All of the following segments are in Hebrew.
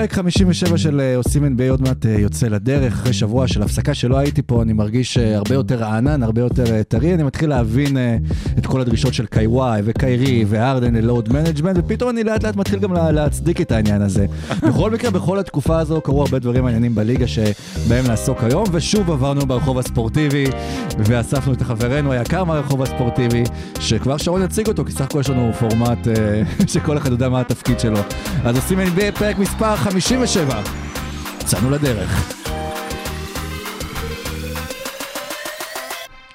פרק 57 של אה, עושים NBA עוד מעט אה, יוצא לדרך, אחרי שבוע של הפסקה שלא הייתי פה, אני מרגיש אה, הרבה יותר רענן, הרבה יותר טרי, אני מתחיל להבין את כל הדרישות של קוואי וקיירי והרדן ל load management, ופתאום אני לאט לאט מתחיל גם לה- להצדיק את העניין הזה. בכל מקרה, בכל התקופה הזו קרו הרבה דברים מעניינים בליגה שבהם נעסוק היום, ושוב עברנו ברחוב הספורטיבי, ואספנו את חברנו היקר מהרחוב הספורטיבי, שכבר שרון יציג אותו, כי סך הכל יש לנו פורמט שכל אחד יודע מה התפקיד שלו. אז עושים NBA פרק מספר 57. יצאנו לדרך.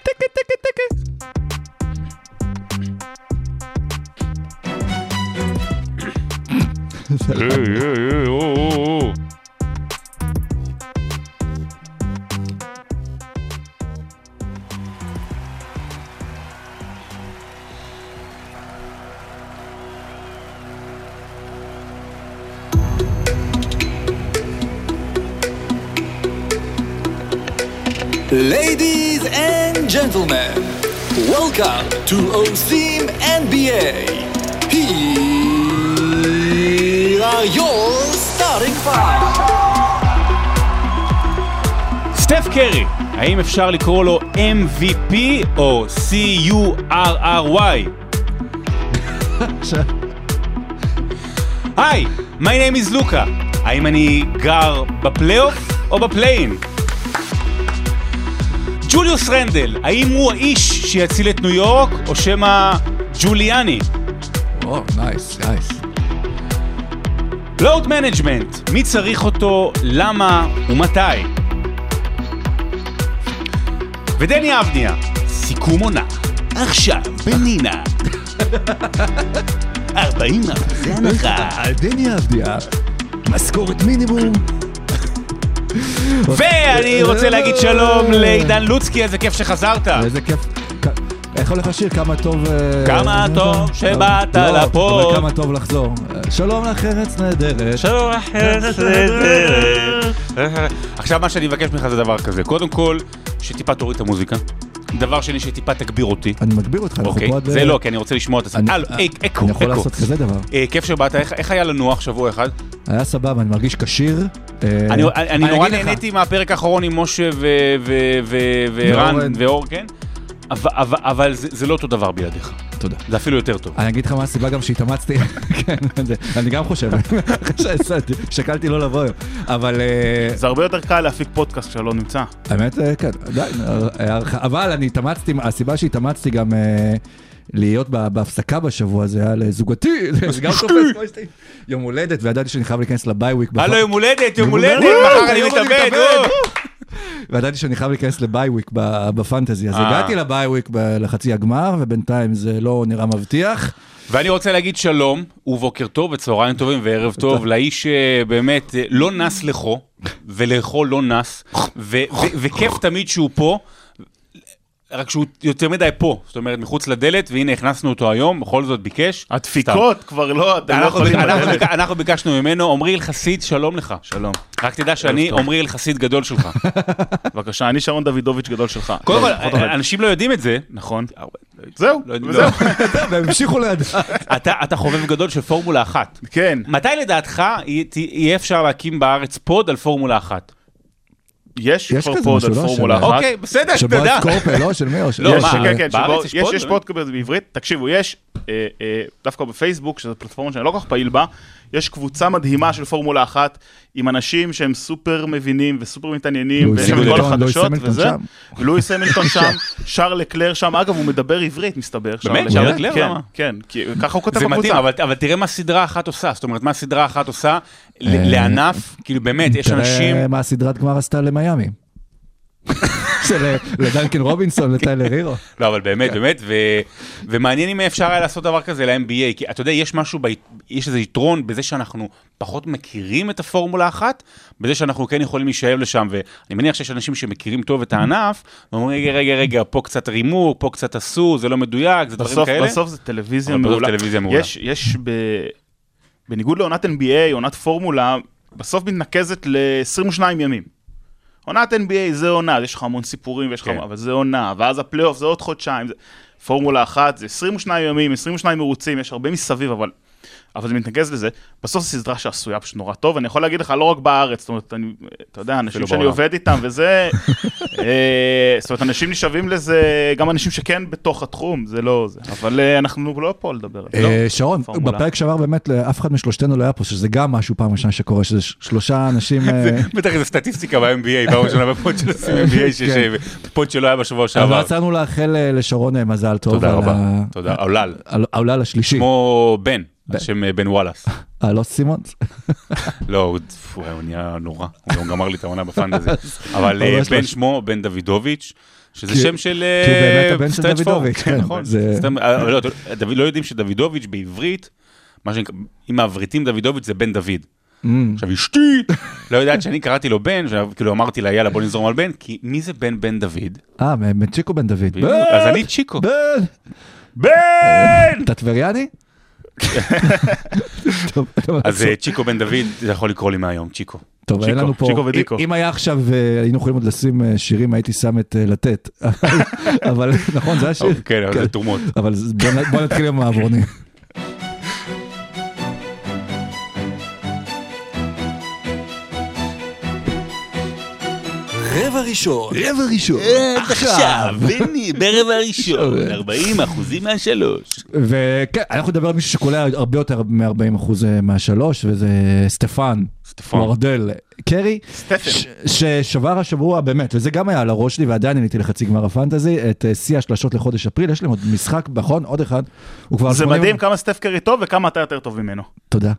טקה. היי, היי, Ladies and gentlemen, welcome to OSIM NBA. Here are your starting five. סטף קרי, האם אפשר לקרוא לו MVP או C-U-R-R-Y? היי, my name is לוקה. האם אני גר בפלייאוף או ב play-in? ג'וליוס רנדל, האם הוא האיש שיציל את ניו יורק או שמא ג'וליאני? או, nice, nice. load management, מי צריך אותו, למה ומתי? ודני אבדיה, סיכום עונה, עכשיו בנינה. 40 אחוזי הנחה. דני אבדיה, משכורת מינימום. ואני רוצה להגיד שלום לעידן לוצקי, איזה כיף שחזרת. איזה כיף. איך הולך השיר? כמה טוב... אה, כמה אה, טוב שבאת לא, לפוד. אבל כמה טוב לחזור. אה, שלום לך ארץ נהדרת. שלום עכשיו מה שאני מבקש ממך זה דבר כזה, קודם כל, שטיפה תוריד את המוזיקה. דבר שני, שטיפה תגביר אותי. אני מגביר אותך, אנחנו אוקיי, פה עד... זה אה, לא, כי אני רוצה לשמוע את הסרט. אה, אה, אקו, אני יכול אקו. לעשות כזה דבר. אה, כיף שבאת, איך- היה לנוח שבוע אחד? היה סבבה, אני מרגיש כשיר. אה, אני נורא נהניתי מהפרק האחרון עם משה ו- ו- ו- וערן ואורן. ואור, כן? אבל- אבל- אבל זה זה לא אותו דבר בלעדיך. תודה. זה אפילו יותר טוב. אני אגיד לך מה הסיבה גם שהתאמצתי, כן, זה- אני גם חושב, שקלתי לא לבוא היום, אבל אה, זה הרבה יותר קל להפיק פודקאסט כשאתה לא נמצא. האמת, אה, כן, די, אה, אבל אני התאמצתי, הסיבה שהתאמצתי גם להיות בהפסקה בשבוע הזה היה לזוגתי, זה גם תופס יום הולדת, וידעתי שאני חייב להיכנס לביי וויק. הלו, יום הולדת, יום הולדת, מחר אני מתאבד. וידעתי שאני חייב להיכנס לביי וויק ב- בפנטזי, אז אה. הגעתי לביי וויק ב- לחצי הגמר, ובינתיים זה לא נראה מבטיח. ואני רוצה להגיד שלום, ובוקר טוב, וצהריים טובים, וערב טוב, לאיש שבאמת אה, לא נס לכו, ולכו לא נס, וכיף תמיד שהוא פה. רק שהוא יותר מדי פה, זאת אומרת מחוץ לדלת, והנה הכנסנו אותו היום, בכל זאת ביקש. הדפיקות כבר לא, אתם לא אנחנו, יכולים... אנחנו, ביק- אנחנו ביקשנו ממנו, עמרי אלחסיד, שלום לך. שלום. רק תדע שאני. עמרי אלחסיד גדול שלך. בבקשה, אני שרון דוידוביץ' גדול שלך. קודם כל. אנשים לא יודעים את זה. נכון. זהו, לא- לא- וזהו. והם המשיכו לדעת. אתה אתה חובב גדול של פורמולה אחת. כן, מתי לדעתך יהיה אפשר להקים בארץ pod על פורמולה אחת? יש יש כבר pod על לא? פורמולה אחת. אוקיי, בסדר, אתה יודע. בועז קורפל, לא? של מי? לא, יש, מה, כן, כן, בארץ שבו- יש יש יש? פודקאסט בעברית, תקשיבו, יש, אה, אה, דווקא בפייסבוק, שזו פלטפורמה שאני לא כל כך פעיל בה, יש קבוצה מדהימה של פורמולה אחת, עם אנשים שהם סופר מבינים וסופר מתעניינים, ויש להם את כל החדשות וזה. שם. לואיס המילטון שם, שרל לקלר שם, אגב, הוא מדבר עברית, מסתבר. באמת? שרל שרל לקלר? כן? כן, כי ככה הוא כותב זה מדהים, בקבוצה. אבל, תראה מה סדרה אחת עושה, זאת אומרת, מה סדרה אחת עושה אה, ל- לענף, כאילו באמת, יש אנשים... תראה מה הסדרת גמר עשתה למיאמי. של אה, לדנקן רובינסון, לטיילר הירו. לא, אבל באמת, באמת, ו... ומעניין אם אפשר היה לעשות דבר כזה ל-NBA, כי אתה יודע, יש משהו, ב... יש איזה יתרון בזה שאנחנו פחות מכירים את הפורמולה אחת, בזה שאנחנו כן יכולים להישאב לשם, ואני מניח שיש אנשים שמכירים טוב את הענף, ואומרים, רגע, רגע, רגע, פה קצת רימו, פה קצת עשו, זה לא מדויק, זה דברים כאלה. בסוף זה טלוויזיה אבל בסוף מעולה. טלוויזיה מעולה. יש, יש ב... בניגוד לעונת NBA, עונת פורמולה, בסוף מתנקזת ל-22 ימים. עונת NBA זה עונה, יש לך המון סיפורים, ויש לך, כן. אבל זה עונה, ואז הפלייאוף זה עוד חודשיים. זה... פורמולה אחת זה 22 ימים, 22 מרוצים, יש הרבה מסביב, אבל, אבל זה מתנקז לזה. בסוף זו סדרה שעשויה פשוט נורא טוב, אני יכול להגיד לך, לא רק בארץ, זאת אומרת, אני, אתה יודע, אנשים שאני בעולם. עובד איתם, וזה, אה, זאת אומרת, אנשים נשאבים לזה, גם אנשים שכן בתוך התחום, זה לא זה, אבל אה, אנחנו לא פה לדבר על זה. אה, לא, שרון, פורמולה. בפרק שעבר באמת אף אחד משלושתנו לא היה פה, שזה גם משהו פעם ראשונה שקורה, שזה שלושה אנשים... בטח איזה סטטיסטיקה ב-NBA, פעם ראשונה ב pod של שיש כן. pod שלא היה בשבוע שעבר. רצינו לאחל לשרון מזל טוב. תודה רבה, תודה, עולל. על העולל השלישי. כמו בן. השם אה, בן וואלאס. אה, לא סימונס? לא, הוא נהיה נורא, הוא גם גמר לי את העונה ב fantasy. אבל אה, בן שמו בן דוידוביץ', שזה שם של... כי הוא אה, באמת הבן של דוידוביץ', פור. כן, נכון, אה, לא, לא יודעים שדוידוביץ' בעברית, מה שנקרא, אם מעבריתים דוידוביץ' זה בן דוד. Mm. עכשיו אשתי לא יודעת שאני קראתי לו בן, וכאילו אמרתי לה יאללה בוא נזרום על בן, כי מי זה בן בן דוד? אה, מצ'יקו בן דוד. אז אני צ'יקו. בן! בן! אתה טבריאני? אז אה, צ'יקו בן דוד, אתה יכול לקרוא לי מהיום, צ'יקו. טוב, צ'יקו, לנו פה, צ'יקו אם- ודיקו. אם היה עכשיו, אה, היינו יכולים עוד לשים אה, שירים, הייתי שם את לתת. אבל נכון, זה השיר. כן, אבל זה תרומות. אבל זה- בוא נתחיל עם המעברונים. רבע ראשון, רבע ראשון. עכשיו, בני, ברבע הראשון, 40 אחוזים מהשלוש. וכן, אנחנו נדבר על מישהו שקולע הרבה יותר מ-40 אחוז מהשלוש, וזה סטפן. סטפן. וורדל קרי. ש- ששבר השבוע באמת, וזה גם היה על הראש שלי, ועדיין עליתי לחצי גמר הפנטזי, את אה, שיא השלשות לחודש אפריל, יש להם עוד משחק, נכון? עוד אחד. זה 80 מדהים כמה סטף קרי טוב וכמה אתה יותר טוב ממנו. תודה.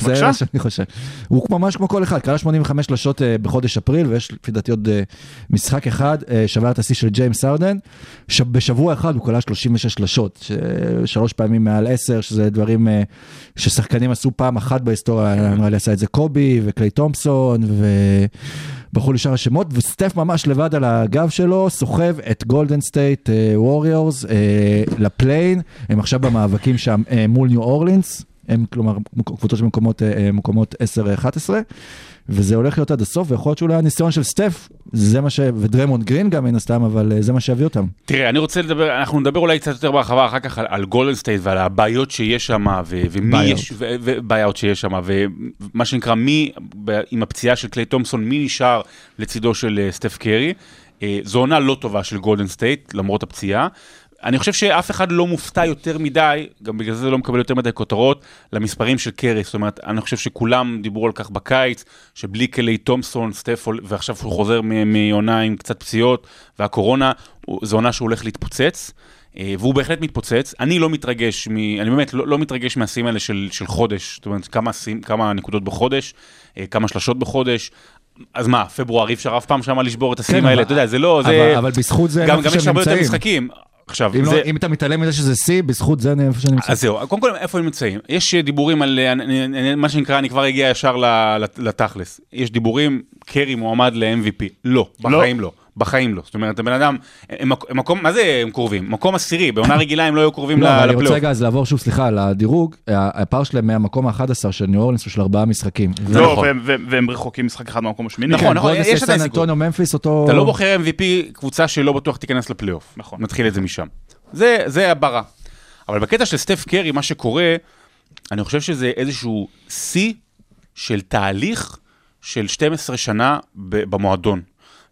זה. מה שאני חושב. הוא ממש כמו כל אחד, קרה 85 שלשות אה, בחודש אפריל, ויש לפי דעתי עוד אה, משחק אחד, שבר את השיא של ג'יימס ארדן. בשבוע אחד הוא כלה 36 שלשות, שלוש פעמים מעל 10, שזה דברים ששחקנים עשו פעם אחת בהיסטוריה, נראה לי עשה את זה קובי וקליי תומפסון, ובחרו לי שאר השמות, וסטף ממש לבד על הגב שלו, סוחב את גולדן סטייט ווריורס ל play-in, הם עכשיו במאבקים שם אה, מול ניו אורלינס. הם כלומר קבוצות במקומות אה, מקומות 10-11 וזה הולך להיות עד הסוף ויכול להיות שאולי הניסיון של סטף זה מה ש... ודריימונד גרין גם מן הסתם אבל אה, זה מה שיביא אותם. תראה, אני רוצה לדבר, אנחנו נדבר אולי קצת יותר בהרחבה אחר כך על, על גולדן סטייט ועל הבעיות שיש שם, ו- ומי בעיות. יש, ו- ובעיות שיש שם, ומה שנקרא, מי, עם הפציעה של קליי תומפסון, מי נשאר לצידו של אה, סטף קרי. אה, זו עונה לא טובה של גולדן סטייט, למרות הפציעה. אני חושב שאף אחד לא מופתע יותר מדי, גם בגלל זה לא מקבל יותר מדי כותרות, למספרים של קרי. זאת אומרת, אני חושב שכולם דיברו על כך בקיץ, שבלי קליי תומפסון, סטף, הול- ועכשיו הוא חוזר מעונה עם קצת פציעות, והקורונה, זו עונה שהוא הולך להתפוצץ. אה, והוא בהחלט מתפוצץ. אני לא מתרגש, מ... אני באמת לא, לא מתרגש מהשיאים האלה של, של חודש. זאת אומרת, כמה, שיאים- כמה נקודות בחודש, אה, כמה שלשות בחודש. אז מה, פברואר אי אפשר אף פעם שמה לשבור את השיאים כן, האלה, אבל- אתה יודע, זה לא, זה... אבל, אבל בזכות זה גם, גם יש הרבה יותר. משחקים. עכשיו, אם, זה... לא, אם אתה מתעלם מזה שזה שיא בזכות זה אני איפה שאני נמצא. אז זהו, קודם כל, איפה הם נמצאים? יש דיבורים על, אה, אני- אני- מה שנקרא, אני כבר אגיע ישר לתכלס. יש דיבורים, קרי מועמד ל-MVP. לא, בחיים לא. בחיים לא. זאת אומרת, הבן אדם, הם, הם מקום, מה זה הם קרובים? מקום עשירי, בעונה רגילה הם לא היו קרובים לא, אבל ל- אני רוצה לפלייאוף. רגע אז לעבור שוב סליחה על הדירוג הפער שלהם מהמקום ה-11 של ניו אורלינס הוא של ארבעה משחקים. לא, נכון. והם- והם והם רחוקים משחק אחד מהמקום השמיני. נכון, נכון, גולדן יש עדיין סיכוי. אנטוניו ממפיס אותו. אתה לא בוחר MVP קבוצה שלא בטוח תיכנס לפלייאוף. נכון. נתחיל את זה משם. זה, זה הברא. אבל בקטע של סטף קרי, מה שקורה, אני חושב שזה איזשהו שיא של תהליך של 12 שנה במועדון.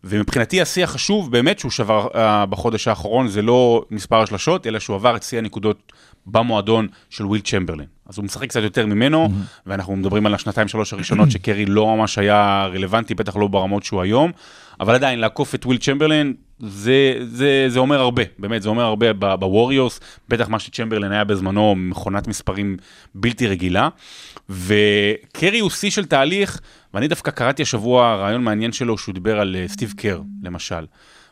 ומבחינתי השיא החשוב באמת שהוא שבר uh, בחודש האחרון זה לא מספר השלשות, אלא שהוא עבר את שיא הנקודות במועדון של וויל צ'מברלין. אז הוא משחק קצת יותר ממנו, mm-hmm. ואנחנו מדברים על השנתיים שלוש הראשונות שקרי לא ממש היה רלוונטי, בטח לא ברמות שהוא היום, אבל עדיין לעקוף את וויל צ'מברלין זה, זה, זה אומר הרבה, באמת, זה אומר הרבה בווריורס, בטח מה שצ'מברלין היה בזמנו מכונת מספרים בלתי רגילה. וקרי הוא שיא של תהליך, ואני דווקא קראתי השבוע רעיון מעניין שלו שהוא דיבר על אה, סטיב קר, למשל.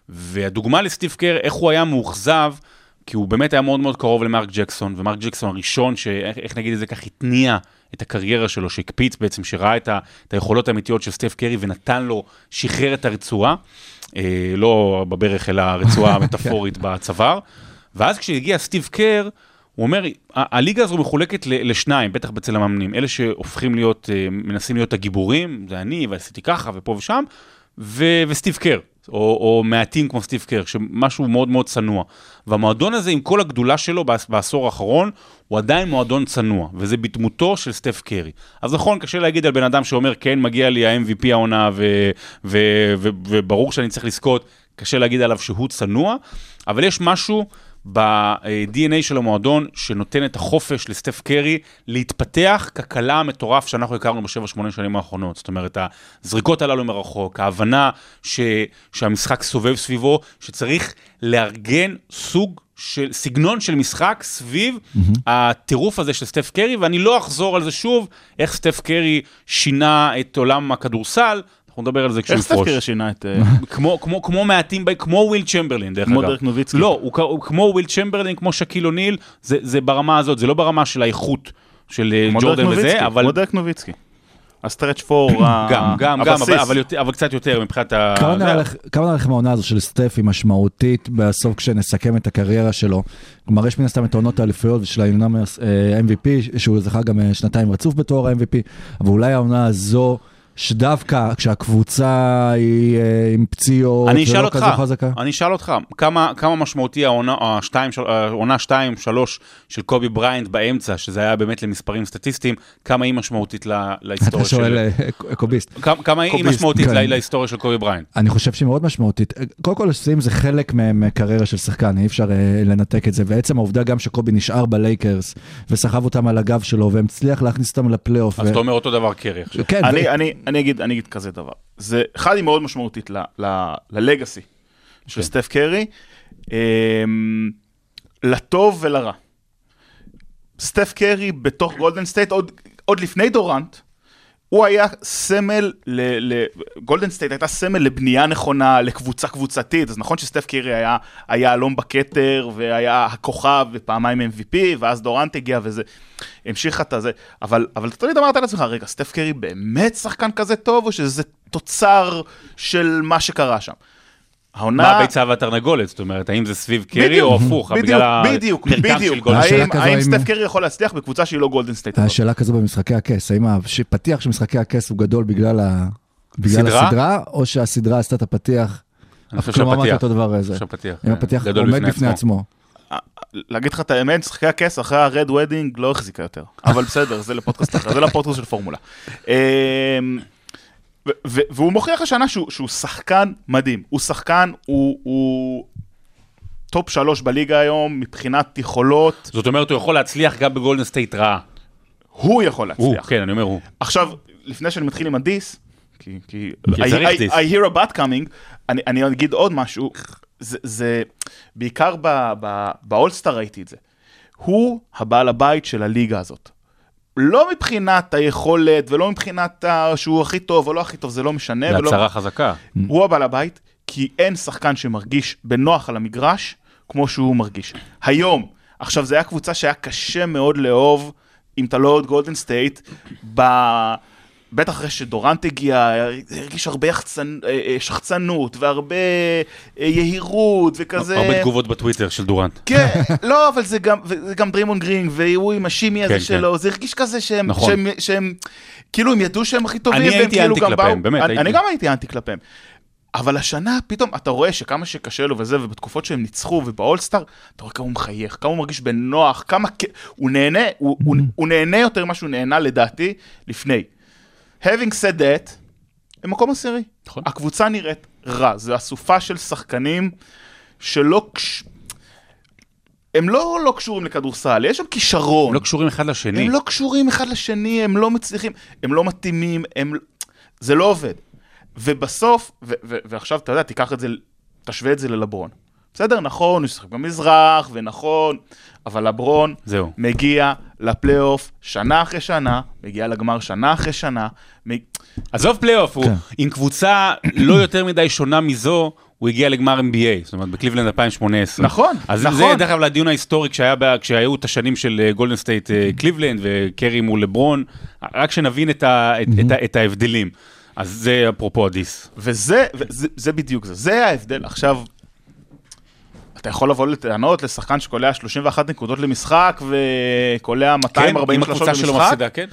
והדוגמה לסטיב קר, איך הוא היה מאוכזב, כי הוא באמת היה מאוד מאוד קרוב למרק ג'קסון, ומרק ג'קסון הראשון, שאיך איך נגיד את זה כך, התניע את הקריירה שלו, שהקפיץ בעצם, שראה את, ה, את היכולות האמיתיות של סטף קרי ונתן לו, שחרר את הרצועה, אה, לא בברך, אלא הרצועה המטאפורית בצוואר. ואז כשהגיע סטיב קר, הוא אומר, "ה- הליגה הזו מחולקת לשניים, בטח אצל המאמנים, אלה שהופכים להיות, אה, מנסים להיות הגיבורים, זה אני, ועשיתי ככה, ופה ושם, ו- וסטיב קר, או, או מעטים כמו סטיב קר, שמשהו מאוד מאוד צנוע. והמועדון הזה, עם כל הגדולה שלו בעש- בעשור האחרון, הוא עדיין מועדון צנוע, וזה בדמותו של סטף קרי. אז נכון, קשה להגיד על בן אדם שאומר, כן, מגיע לי ה-MVP העונה, ו- ו- ו- וברור שאני צריך לזכות, קשה להגיד עליו שהוא צנוע, אבל יש משהו ב-DNA של המועדון שנותן את החופש לסטף קרי להתפתח ככלה המטורף שאנחנו הכרנו בשבע, שמונה שנים האחרונות. זאת אומרת, הזריקות הללו מרחוק, ההבנה ש... שהמשחק סובב סביבו, שצריך לארגן סוג של סגנון של משחק סביב הטירוף הזה של סטף קרי, ואני לא אחזור על זה שוב, איך סטף קרי שינה את עולם הכדורסל, אנחנו נדבר על זה כשהוא איך סטף יפרוש. קרי שינה את... אה, כמו, כמו, כמו מעטים, כמו וויל צ'מברלין, דרך כמו אגב. דרק נוביצקי. לא, הוא, כמו וויל צ'מברלין, כמו שקיל אוניל, זה, זה ברמה הזאת, זה לא ברמה של האיכות של אה, כמו ג'ורדן וזה, אבל כמו דירק נוביצקי. ה stretch four, גם, גם, גם, אבל, אבל, יותר, אבל קצת יותר מבחינת ה... כמה נראה לכם העונה הזו של סטף היא משמעותית בסוף כשנסכם את הקריירה שלו? כלומר, יש מן הסתם את העונות האליפויות ושל ה unanimous MVP, שהוא זכה גם אה, שנתיים רצוף בתואר ה-MVP, אבל אולי העונה הזו, שדווקא כשהקבוצה היא אה, עם פציעות אני אשאל ולא אותך, כזו חזקה. אני אשאל אותך, כמה, כמה משמעותי העונה, השתיים, של- העונה 2-3 של קובי בריינט באמצע, שזה היה באמת למספרים סטטיסטיים, כמה היא משמעותית לה- אתה להיסטוריה של... שואל אה, קוביסט. כמה, כמה היא קוביסט, משמעותית כן. לה- להיסטוריה של קובי בריינט? אני חושב שהיא מאוד משמעותית. קודם כל, סים זה חלק מה- מקריירה של שחקן, אי אפשר אה, לנתק את זה. ועצם העובדה גם שקובי נשאר בלייקרס וסחב אותם על הגב שלו והצליח להכניס אותם לפלייאוף. אז ו- אתה אומר אותו דבר קרי עכשיו. כן, אני, אגיד, אני אגיד כזה דבר. זה, אחד, היא מאוד משמעותית ל legacy של כן. סטף קרי, אמ, לטוב ולרע. סטף קרי בתוך גולדן סטייט, עוד, עוד לפני דורנט, הוא היה סמל, גולדן סטייט הייתה סמל לבנייה נכונה, לקבוצה קבוצתית, אז נכון שסטף קרי היה היהלום בכתר, והיה הכוכב, ופעמיים MVP, ואז דורנט הגיע וזה, המשיך את הזה, אבל, אבל אתה תמיד אמרת לעצמך, רגע, סטף קרי באמת שחקן כזה טוב, או שזה תוצר של מה שקרה שם? העונה... מה הביצה והתרנגולת? זאת אומרת, האם זה סביב קרי או הפוך? בדיוק, בדיוק, בדיוק. האם, סטף קרי יכול להצליח בקבוצה שהיא לא גולדן סטייט? השאלה כזו במשחקי הכס, האם הפתיח של משחקי הכס הוא גדול בגלל? הסדרה, או שהסדרה עשתה את הפתיח? אני חושב כלומר, שהפתיח. אותו דבר אני איזה. חושב שהפתיח. אם הפתיח גדול עומד בפני עצמו. להגיד לך את האמת, משחקי הכס אחרי ה Red Wedding לא החזיקה יותר. אבל בסדר, זה לפודקאסט אחר, זה לפודקאסט של פורמולה. והוא מוכיח השנה שהוא שהוא שחקן מדהים. הוא שחקן, הוא- הוא top שלוש בליגה היום מבחינת יכולות, זאת אומרת, הוא יכול להצליח גם בגולדן סטייט רעה. הוא יכול הוא, להצליח. כן, אני אומר הוא. עכשיו, לפני שאני מתחיל עם ה diss, כי, כי, כי I, צריך I, diss. I hear a but coming, אני, אני אגיד עוד משהו, זה, זה בעיקר באולסטאר ראיתי את זה. הוא הבעל הבית של הליגה הזאת. לא מבחינת היכולת ולא מבחינת שהוא הכי טוב או לא הכי טוב, זה לא משנה. ולא... הצהרה חזקה. הוא הבעל הבית, כי אין שחקן שמרגיש בנוח על המגרש כמו שהוא מרגיש. היום, עכשיו זו הייתה קבוצה שהיה קשה מאוד לאהוב, אם אתה לא אוהד גולדן סטייט, ב... בטח אחרי שדורנט הגיע, הרגיש הרבה יחצנ... אה, אה, שחצנות והרבה אה, יהירות וכזה. הרבה תגובות בטוויטר של דורנט. כן, לא, אבל זה גם, זה גם דרימון גרין, והוא עם השימי הזה כן, שלו, זה הרגיש כזה שהם, נכון. שהם, שהם, כאילו הם ידעו שהם הכי טובים, אני והם הייתי כאילו אנטי גם כלפיהם, באו- באמת, אני, הייתי. אני גם הייתי אנטי כלפיהם. אבל השנה פתאום אתה רואה שכמה שקשה לו וזה, ובתקופות שהם ניצחו ובאולסטאר, אתה רואה כמה הוא מחייך, כמה הוא מרגיש בנוח, כמה הוא נהנה, הוא, הוא, הוא נהנה יותר ממה שהוא נהנה לדעתי לפני. Having said that, הם מקום עשירי. נכון. הקבוצה נראית רע, זו אסופה של שחקנים שלא... קש... הם לא לא קשורים לכדורסל, יש שם כישרון. הם לא קשורים אחד לשני. הם לא קשורים אחד לשני, הם לא מצליחים, הם לא מתאימים, הם... זה לא עובד. ובסוף, ו- ו- ועכשיו אתה יודע, תיקח את זה, תשווה את זה ללברון. בסדר, נכון, הוא שיחק במזרח, ונכון, אבל לברון זהו. מגיע לפלייאוף שנה אחרי שנה, מגיע לגמר שנה אחרי שנה, מ... עזוב פלייאוף, הוא כן. עם קבוצה לא יותר מדי שונה מזו, הוא הגיע לגמר NBA, זאת אומרת, בקליבלנד 2018. נכון, אז נכון. זה דרך אגב לדיון ההיסטורי כשהיה, כשהיו את השנים של גולדן סטייט קליבלנד וקרי מול לברון, רק שנבין את, ה, את, את, ה- את ההבדלים. אז זה אפרופו ה diss. וזה, וזה זה בדיוק זה, זה ההבדל. עכשיו, אתה יכול לבוא לטענות לשחקן שקולע 31 נקודות למשחק וקולע כן, 240 אם שלושות הקבוצה שלו. מפסידה, כן.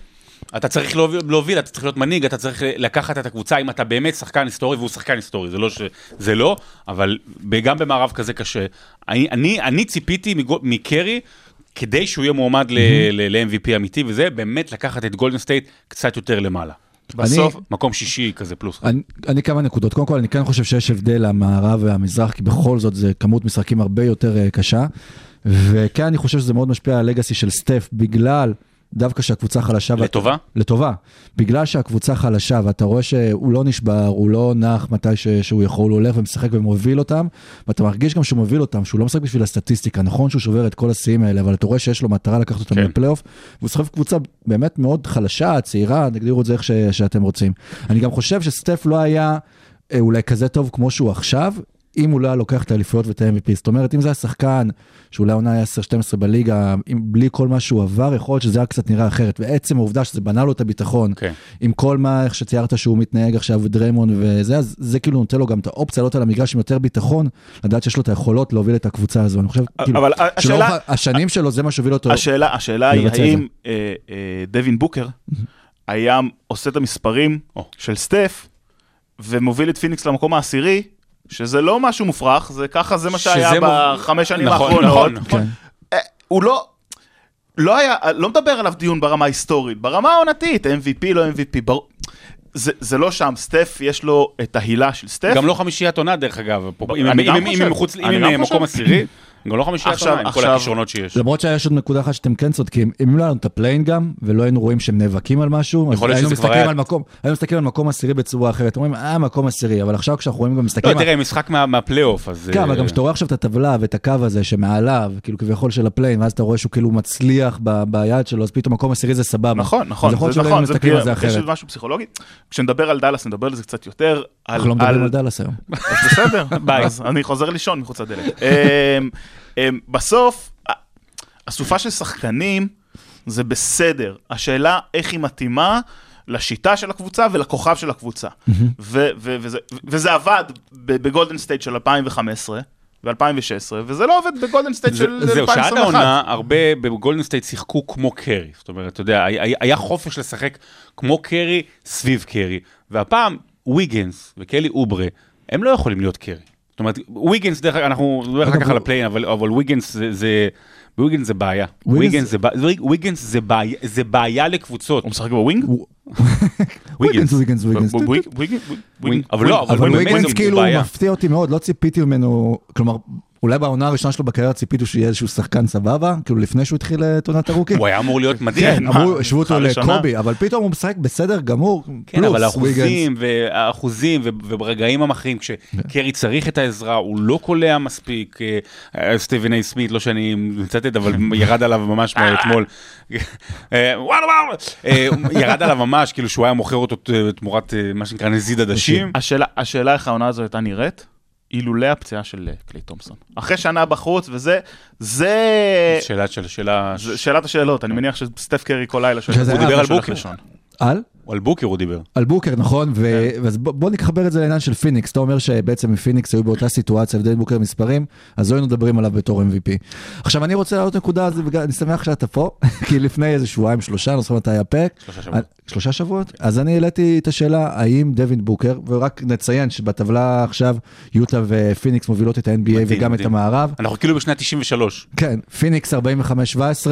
אתה צריך להוביל, להוביל, אתה צריך להיות מנהיג, אתה צריך לקחת את הקבוצה, אם אתה באמת שחקן היסטורי, והוא שחקן היסטורי, זה לא ש... זה לא, אבל גם במערב כזה קשה. אני, אני, אני ציפיתי מגו- מקרי, כדי שהוא יהיה מועמד ל- ל- ל-MVP אמיתי, וזה באמת לקחת את גולדן סטייט קצת יותר למעלה. בסוף, מקום שישי כזה פלוס. אני, אני כמה נקודות. קודם כל, אני כן חושב שיש הבדל המערב והמזרח, כי בכל זאת זה כמות משחקים הרבה יותר אה, קשה. וכן, אני חושב שזה מאוד משפיע על ה legacy של סטף, בגלל דווקא שהקבוצה חלשה. ואת- לטובה? לטובה. בגלל שהקבוצה חלשה, ואתה רואה שהוא לא נשבר, הוא לא נח מתי ש, שהוא יכול, הוא הולך ומשחק ומוביל אותם, ואתה מרגיש גם שהוא מוביל אותם, שהוא לא משחק בשביל הסטטיסטיקה. נכון שהוא שובר את כל השיאים האלה, אבל אתה רואה שיש לו מטרה לקחת אותם כן. לפלייאוף, והוא סוחב קבוצה באמת מאוד חלשה, צעירה, תגדירו את זה איך ש, שאתם רוצים. אני גם חושב שסטף לא היה אה, אולי כזה טוב כמו שהוא עכשיו, אם הוא לא היה לוקח את האליפויות ואת ה-MVP. זאת אומרת, אם זה היה שחקן שאולי העונה היה 10-12 בליגה, אם בלי כל מה שהוא עבר, יכול להיות שזה היה קצת נראה אחרת. ועצם העובדה שזה בנה לו את הביטחון, כן. עם כל מה, איך שציירת שהוא מתנהג עכשיו, ודריימון וזה, אז זה כאילו נותן לו גם את האופציה לעלות על המגרש עם יותר ביטחון, לדעת שיש לו את היכולות להוביל את הקבוצה הזו. אני חושב, כאילו, השאלה, השנים שלו זה מה שהוביל אותו. השאלה, השאלה היא, האם אה, אה, דווין בוקר היה עושה את המספרים או. של סטף, ומוביל את פיניקס למקום העשירי, שזה לא משהו מופרך, זה ככה, זה מה שהיה בחמש שנים נכון, האחרונות. נכון, נכון. כן. אה, הוא לא... לא היה, לא מדבר עליו דיון ברמה ההיסטורית, ברמה העונתית, MVP, לא MVP, ברור. זה, זה לא שם, סטף, יש לו את ההילה של סטף. גם לא חמישיית עונה דרך אגב, פה- אם. הם מחוץ, אם הם גם מקום. עשירי, גם לא חמישיית עכשיו- עם כל הכישרונות שיש. למרות שיש עוד נקודה אחת שאתם כן צודקים, אם לא היה לנו את ה play-in גם, ולא היינו רואים שהם נאבקים על משהו, היינו מסתכלים על מקום, היינו מסתכלים על מקום עשירי בצורה אחרת, אומרים, אה, מקום עשירי, אבל עכשיו כשאנחנו רואים גם לא, מסתכלים, על- תראה, משחק מה- מהפלייאוף, אז... כן, אבל גם אה, כשאתה רואה עכשיו את הטבלה ואת הקו הזה שמעליו, כאילו כביכול של ה play-in, ואז אתה רואה שהוא כאילו מצליח ביד שלו, אז פתאום מקום עשירי זה סבבה. נכון, נכון, זה נכון, זה מסתכלים על זה בדיוק, יש אחרת. משהו פסיכולוגי. כשנדבר על דאלאס, נדבר על זה קצת יותר. אנחנו לא מדברים על דאלאס היום. אז בסדר, ביי. אז אני חוזר לישון מחוץ לדלת. אמ, בסוף, אסופה של שחקנים זה בסדר. השאלה איך היא מתאימה לשיטה של הקבוצה ולכוכב של הקבוצה. ו- ו- וזה- וזה עבד בגולדן סטייט של 2015 ו-2016, וזה לא עובד בגולדן סטייט של זהו, שעד 2021. העונה, הרבה בגולדן סטייט שיחקו כמו קרי. זאת אומרת, אתה יודע, היה- היה חופש לשחק כמו קרי סביב קרי. והפעם, ויגנס וקלי אוברה, הם לא יכולים להיות קרי. זאת אומרת, ויגנס, דרך אגב, אנחנו נדבר אחר כך על ה play-in, אבל אבל ויגנס זה- זה... זה בעיה. ויגנס- ויגנס זה בעיה- זה בעיה- זה בעיה לקבוצות. הוא משחק ב wing? ויגנס, ויגנס, ויגנס. ב- wing- wing- wing- אבל לא, אבל באמת ויגנס זה כאילו. מפתיע אותי מאוד, לא ציפיתי ממנו, כלומר, אולי בעונה הראשונה שלו בקריירה ציפיתי שיהיה איזשהו שחקן סבבה, כאילו לפני שהוא התחיל את עונת ה rookie. הוא היה אמור להיות מדהים. כן, אמרו, השוו אותו. לקובי, אבל פתאום הוא משחק בסדר גמור, כן, פלוס אבל ויגנס. האחוזים, והאחוזים, וברגעים המכריעים, כשקרי צריך את העזרה, הוא לא קולע מספיק. אה, אה, סטיבן איי סמית, לא שאני מצטט, אבל ירד עליו ממש אתמול. אה, אה, ירד עליו ממש, כאילו שהוא היה מוכר אותו תמורת אה, מה שנקרא נזיד עדשים. השאלה, השאלה איך העונה הזו הייתה נראית, אילולא הפציעה של אה, קליי תומפסון. אחרי שנה בחוץ, וזה, זה... שאלה של שאלה, שאלת השאלות, אני מניח שסטף קרי כל לילה שואל, הוא דיבר על בוקר. על? על בוקר הוא דיבר. על בוקר, נכון, ו... כן. אז בוא, נחבר את זה לעניין של פיניקס, אתה אומר שבעצם מפיניקס היו באותה סיטואציה ודין בוקר מספרים, אז לא היינו מדברים עליו בתור MVP. עכשיו אני רוצה להעלות נקודה, אז אני שמח שאתה פה, כי לפני איזה שבועיים שלושה, אני לא זוכר מתי היה פרק. שלושה שבועות. שלושה שבועות? אז אני העליתי את השאלה, האם דווין בוקר, ורק נציין שבטבלה עכשיו יוטה ופיניקס מובילות את ה-NBA מדהים, וגם את מדהים. המערב. אנחנו כאילו בשנת 93. כן, פיניקס 45-17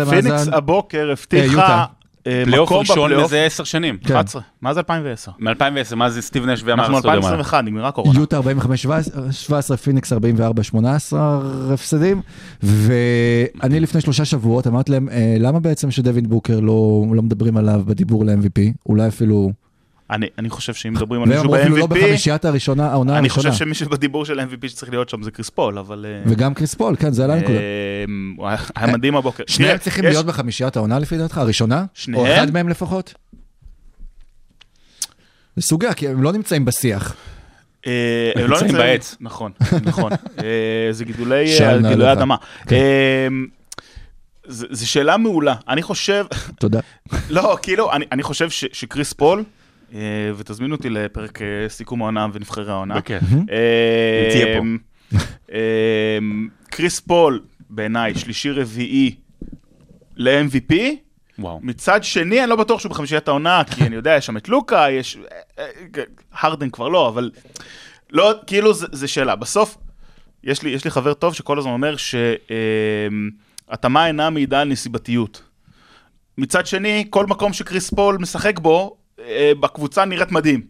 פיניקס מאזן. הבוקר אה, הבטיחה. אה, פלייאוף מקום ראשון. מזה עשר שנים. כן. 11, מה זה 2010? מ-2010, מה זה סטיב נש ואמר אנחנו 2021, נגמרה קורונה. יוטה 45-17, פיניקס 44-18 הפסדים, ואני לפני שלושה שבועות אמרתי להם, "אה, למה בעצם שדווין בוקר לא, לא מדברים עליו בדיבור ל-MVP? אולי אפילו... אני אני חושב שאם מדברים על והם מישהו אמרו אפילו לא ב-MVP, בחמישיית הראשונה, העונה אני הראשונה. חושב שמישהו בדיבור של MVP שצריך להיות שם זה קריס פול, אבל... אה, וגם קריס פול, כן, זה עלה הנקודה. אה, היה- היה מדהים הבוקר. שניהם צריכים להיות בחמישיית העונה לפי דעתך, הראשונה? שניהם? או אחד מהם לפחות? זה סוגיה, כי הם לא נמצאים בשיח. אה, הם לא נמצאים בעץ. נכון, נכון. אה, זה גידולי אה. אדמה. כן. אה, זה- זו שאלה מעולה. אני חושב, תודה. לא, כאילו, אני, אני חושב שקריס פול, אה, ותזמינו אותי לפרק אה, סיכום העונה ונבחרי העונה. בכיף. אה, תהיה אה, קריס פול, בעיניי, שלישי רביעי ל-MVP. וואו. מצד שני, אני לא בטוח שהוא בחמישיית העונה, כי אני יודע, יש שם את לוקה, יש... אה, אה, הרדן כבר לא, אבל... לא, כאילו, זה, זה שאלה. בסוף, יש לי, יש לי חבר טוב שכל הזמן אומר שהתאמה אינה מעידה על נסיבתיות. מצד שני, כל מקום שקריס פול משחק בו, אה, בקבוצה נראית מדהים.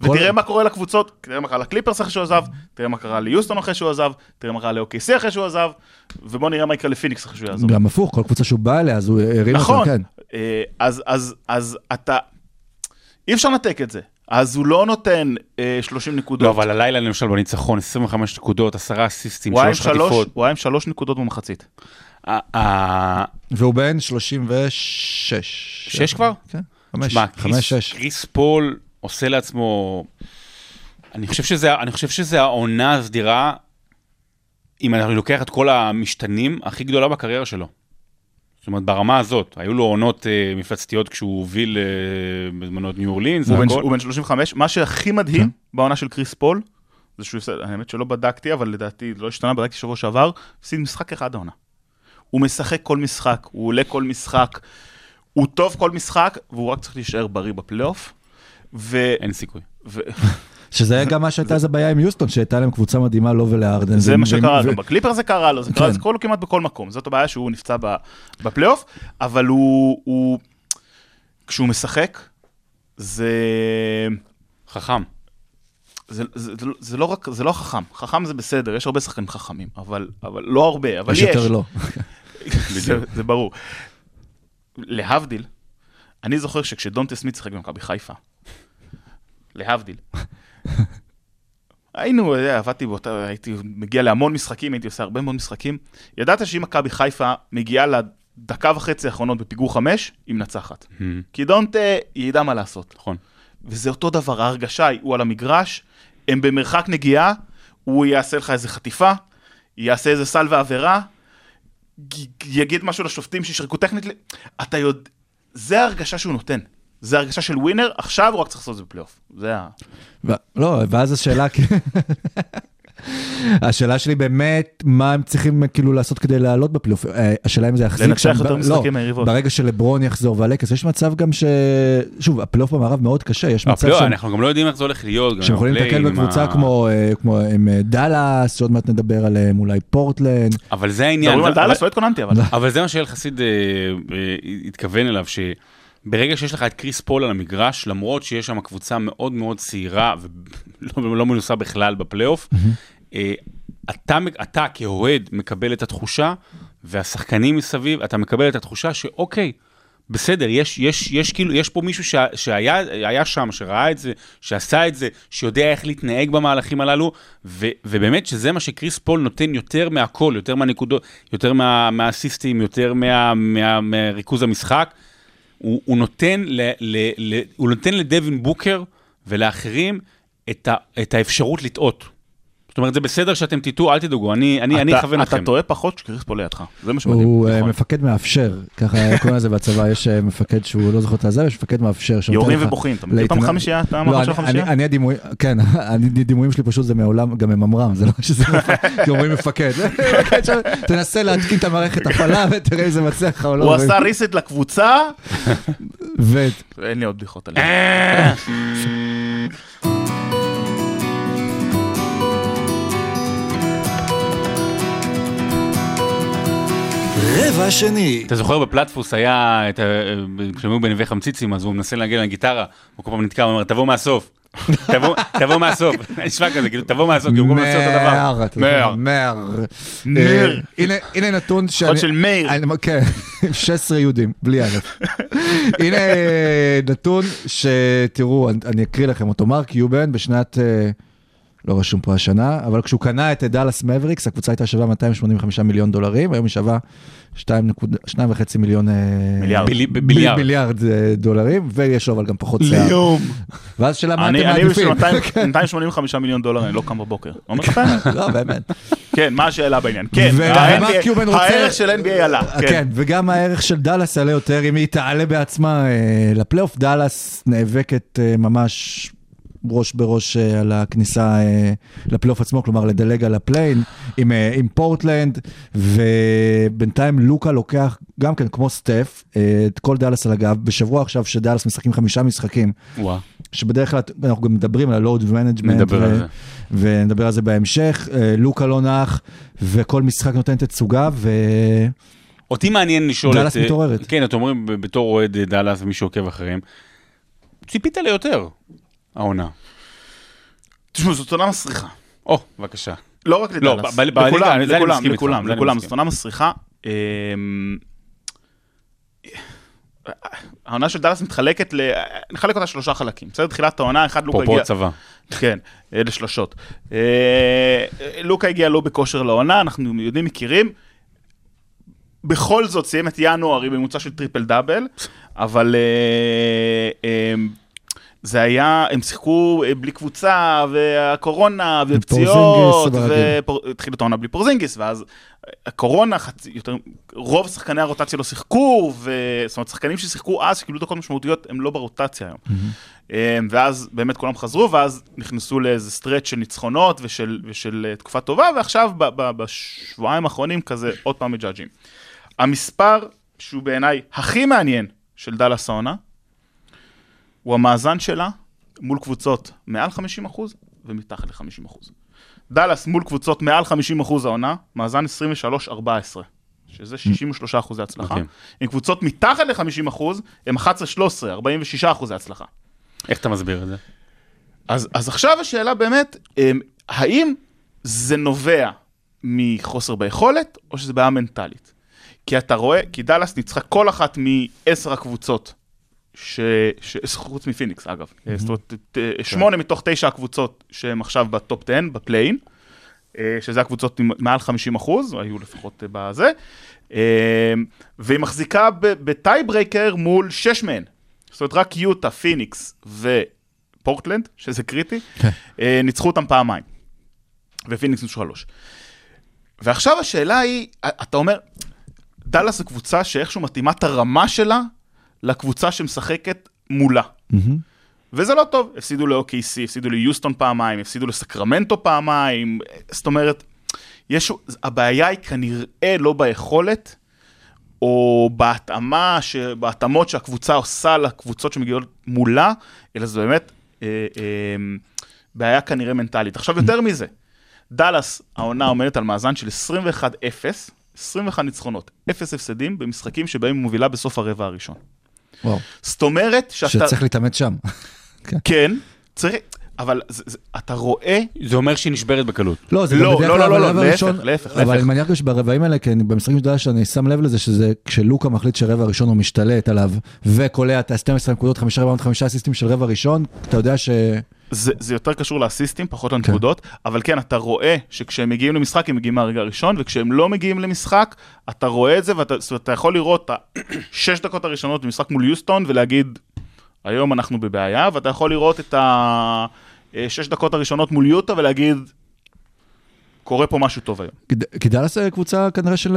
כל- ותראה מה קורה לקבוצות, תראה מה קרה לקליפרס אחרי שהוא עזב, תראה מה קרה ליוסטון אחרי שהוא עזב, תראה מה קרה לאוקיסי אחרי שהוא עזב, ובוא נראה מה יקרה לפיניקס אחרי שהוא יעזוב. גם הפוך, כל קבוצה שהוא בא אליה, אז הוא הרים אותה, נכון, כן. אה, אז, אז, אז אתה, אי אפשר לנתק את זה. אז הוא לא נותן אה, 30 נקודות. לא, אבל הלילה למשל בניצחון, 25 נקודות, 10 אסיסטים, הוא היה עם 3 שלוש- חטיפות. הוא היה עם שלוש נקודות במחצית. והוא בן 36. שש כבר? כן, חמש, תשמע, חמש, קריס- שש. קריס פול עושה לעצמו... אני חושב שזה, אני חושב שזה העונה הסדירה, אם אני לוקח את כל המשתנים, הכי גדולה בקריירה שלו. זאת אומרת, ברמה הזאת, היו לו עונות אה, מפלצתיות כשהוא הוביל אה, בזמנו את ניו אורלינס, הוא בן- והכל. הוא בן 35. מה שהכי מדהים בעונה של קריס פול, זה שהוא הפסיד, האמת שלא בדקתי, אבל לדעתי לא השתנה, בדקתי שבוע שעבר, הפסיד משחק אחד העונה. הוא משחק כל משחק, הוא עולה כל משחק, הוא טוב כל משחק, והוא רק צריך להישאר בריא בפלייאוף. ו... אין סיכוי. ו... שזה גם מה שהייתה אז הבעיה עם יוסטון, שהייתה להם קבוצה מדהימה לו ולארדן. זה מה שקרה לו, בקליפר זה קרה לו, זה קרה כן. לו כמעט בכל מקום, זאת הבעיה שהוא נפצע ב- בפלייאוף, אבל הוא, הוא, כשהוא משחק, זה, חכם. זה, זה, זה, זה לא רק, זה לא חכם, חכם זה בסדר, יש הרבה שחקנים חכמים, אבל, אבל לא הרבה, אבל יש יש, יותר לא. זה, זה ברור. להבדיל, אני זוכר שכשדונטה סמית שיחק במכבי חיפה, להבדיל, היינו, עבדתי באותה, הייתי מגיע להמון משחקים, הייתי עושה הרבה מאוד משחקים. ידעת שאם מכבי חיפה מגיעה לדקה וחצי האחרונות בפיגור חמש, היא מנצחת. כי דונטה ידע מה לעשות. נכון. וזה אותו דבר, ההרגשה היא, הוא על המגרש, הם במרחק נגיעה, הוא יעשה לך איזה חטיפה, יעשה איזה סל ועבירה, יגיד משהו לשופטים שישרקו טכנית, אתה יודע, זה ההרגשה שהוא נותן. זה הרגשה של ווינר, עכשיו הוא רק צריך לעשות את זה בפלייאוף. זה ה... לא, ואז השאלה, השאלה שלי באמת, מה הם צריכים כאילו לעשות כדי לעלות בפלייאוף? אה, השאלה אם זה יחזיק לנצח שם, יותר ב- משחקים לא, מהיריבות. ברגע שלברון יחזור והלייקרס, יש מצב גם ש... שוב, הפלייאוף במערב מאוד קשה, יש מצב שהם אנחנו גם לא יודעים איך זה הולך להיות. שהם יכולים להתקל הפליי, עם בקבוצה ה- כמו אה, כמו עם אה, דאלאס, שעוד מעט נדבר עליהם, אולי פורטלנד. אבל זה העניין. מדברים על דאלאס, לא התכוננתי, אבל... אבל זה מה שאל חסיד התכוון אליו, שברגע שיש לך את קריס פול על המגרש, למרות שיש שם קבוצה מאוד מאוד צעירה ולא לא מנוסה בכלל בפלייאוף, אה, אתה, אתה כאוהד מקבל את התחושה, והשחקנים מסביב, אתה מקבל את התחושה שאוקיי, בסדר, יש, יש, יש כאילו, יש פה מישהו שה, שהיה היה שם, שראה את זה, שעשה את זה, שיודע איך להתנהג במהלכים הללו, ו, ובאמת שזה מה שקריס פול נותן יותר מהכל, יותר מהנקודות, יותר מה, מהאסיסטים, יותר מה, מה, מהריכוז המשחק. הוא, הוא, נותן ל, ל, ל, הוא נותן לדווין בוקר ולאחרים את, ה, את האפשרות לטעות. זאת אומרת, זה בסדר שאתם תטעו, אל תדאגו, אני, אני, אני אתה- אכוון אתכם. אתה טועה פחות שקריס פול לידך, זה מה שמדהים. הוא אה, נכון. מפקד מאפשר, ככה קוראים לזה בצבא, יש אה, מפקד שהוא לא זוכר את הזה, יש מפקד מאפשר. שנותן יורים ובוכים, אתה מכיר את להתנ- החמישייה? אתה לא, המאמר של אני- החמישייה? אני- אני הדימוי, כן, הדימויים שלי פשוט זה מעולם, גם עם ממר"ם, זה לא שזה, כי אומרים מפקד. מפקד תנסה להתקין את המערכת הפעלה ותראה אם זה מצליח לך או לא. הוא עשה ריסט לקבוצה, ו- אין לי עוד בדיחות עליו. רבע שני. אתה זוכר בפלטפוס היה, כשהם היו בנווה חמציצים, אז הוא מנסה להגיע על הגיטרה, הוא כל פעם נתקע, הוא אומר, תבוא מהסוף. תבוא- מהסוף. נשמע כזה, כאילו, תבוא מהסוף, כאילו, במקום לעשות אותו דבר. מאר. מאר. מאר. אה, הנה- נתון שאני... יכול של מאיר. כן, 16 יהודים, בלי א'. הנה אה, נתון שתראו, אני- אני אקריא לכם אותו. מרק יובן בשנת... אה, לא רשום פה השנה, אבל כשהוא קנה את דאלאס מבריקס, הקבוצה הייתה שווה 285 מיליון דולרים, היום היא שווה 2.5 מיליון... אה, מיליארד. ביליארד. ביליארד אה, דולרים, ויש לו אבל גם פחות שיער. ליום. ואז שאלה מה אתם אני אני בשביל מעדיפים. 200 285 מיליון דולר, אני לא קם בבוקר. את האמת. לא, באמת. כן, מה השאלה בעניין? כן, הערך של NBA עלה. כן. כן. וגם הערך של דאלאס יעלה יותר אם היא תעלה בעצמה אה, לפלייאוף. דאלאס נאבקת אה, ממש ראש בראש אה, על הכניסה אה, לפלייאוף עצמו, כלומר לדלג על הפליי אין עם, אה, עם פורטלנד, ובינתיים לוקה לוקח גם כן כמו סטף את כל דאלאס על הגב. בשבוע עכשיו שדאלאס משחקים חמישה משחקים, וואו. שבדרך כלל אנחנו גם מדברים על ה load management, זה. ונדבר על זה בהמשך. לוקה לא נח, וכל משחק נותן תצוגה, ו... אותי מעניין לשאול דאלאס את... מתעוררת. כן, אתם אומרים בתור אוהד דאלאס ומי שעוקב אחריהם, ציפית ליותר, העונה. תשמעו, זאת עונה מסריחה. או, בבקשה. לא רק לא, לדאלאס, בליגה, לכולם, לכולם, לכולם, לכולם, מסכים. זאת עונה מסריחה. אמ, העונה של דאלאס מתחלקת, ל- נחלק אותה שלושה חלקים. בסדר, תחילת העונה, אחד לוקה הגיע... הצבא. כן, אלה שלושות. אה, לוקה הגיע לא בכושר לעונה, אנחנו יודעים, מכירים. בכל זאת סיים את ינואר עם ממוצע של triple double, אבל אה, אה, זה היה, הם שיחקו אה, בלי קבוצה, והקורונה, ופציעות, פורזינגיס, והתחיל את העונה בלי פורזינגיס, ואז הקורונה, חצי, יותר, רוב שחקני הרוטציה לא שיחקו, ו... זאת אומרת, שחקנים ששיחקו אז, שקיבלו דקות משמעותיות, הם לא ברוטציה היום. אמ, ואז באמת כולם חזרו, ואז נכנסו לאיזה stretch של ניצחונות ושל, ושל אה, תקופה טובה, ועכשיו ב- ב- בשבועיים האחרונים כזה עוד פעם מג'אג'ים. המספר שהוא בעיניי הכי מעניין של דאלאס העונה, הוא המאזן שלה מול קבוצות מעל 50% ומתחת ל-50%. דאלאס מול קבוצות מעל 50% העונה, מאזן 23-14, שזה 63 אחוזי הצלחה. מדהים. עם קבוצות מתחת ל-50% הם 11-13, 46 אחוזי הצלחה. איך אתה מסביר את זה? אז, אז עכשיו השאלה באמת, אמ, האם זה נובע מחוסר ביכולת, או שזה בעיה מנטלית? כי אתה רואה, כי דאלאס ניצחה כל אחת מעשר הקבוצות. חוץ מפיניקס אגב, זאת אומרת, ת- שמונה מתוך תשע הקבוצות שהן עכשיו ב top 10, בפליי אין, אה, שזה הקבוצות עם מעל 50 אחוז, היו לפחות אה, בזה, אה, והיא מחזיקה ב tiebreaker מול שש מהן. זאת אומרת, רק יוטה, פיניקס ופורטלנד, שזה קריטי, כן. ניצחו אותם פעמיים. ופיניקס ניצחו שלוש. ועכשיו השאלה היא, אתה אומר, דאלאס זו קבוצה שאיכשהו מתאימה את הרמה שלה לקבוצה שמשחקת מולה. וזה לא טוב, הפסידו ל-OKC, הפסידו ליוסטון פעמיים, הפסידו לסקרמנטו פעמיים, זאת אומרת, יש, הבעיה היא כנראה לא ביכולת, או בהתאמה, ש, בהתאמות שהקבוצה עושה לקבוצות שמגיעות מולה, אלא זה באמת אה, אה, בעיה כנראה מנטלית. עכשיו יותר מזה, דאלאס, העונה עומדת על מאזן של 21-0, 21 ניצחונות, 0 הפסדים במשחקים שבהם היא מובילה בסוף הרבע הראשון. וואו, זאת אומרת שאתה... שצריך להתאמץ שם. כן, צריך, אבל זה, זה, אתה רואה, זה אומר שהיא נשברת בקלות. לא, זה לא, גם בדרך לא, כלל לא, לא, ברבע להפך, להפך, אבל להפך. אני מניח שברבעים האלה, כי אני במשחקים של דאלאס אני שם לב לזה שזה כשלוקה מחליט שרבע ראשון הוא משתלט עליו, וקולע את ה-12 נקודות, 5 רבעונות, 5 אסיסטים של רבע ראשון, אתה יודע ש... זה, זה יותר קשור לאסיסטים, פחות לנקודות, אבל כן, אתה רואה שכשהם מגיעים למשחק, הם מגיעים מהרגע הראשון, וכשהם לא מגיעים למשחק, אתה רואה את זה, ואתה אתה יכול לראות את השש דקות הראשונות במשחק מול יוסטון, ולהגיד, היום אנחנו בבעיה, ואתה יכול לראות את השש דקות הראשונות מול יוטה, ולהגיד, קורה פה משהו טוב היום. דאלאס זה קבוצה כנראה של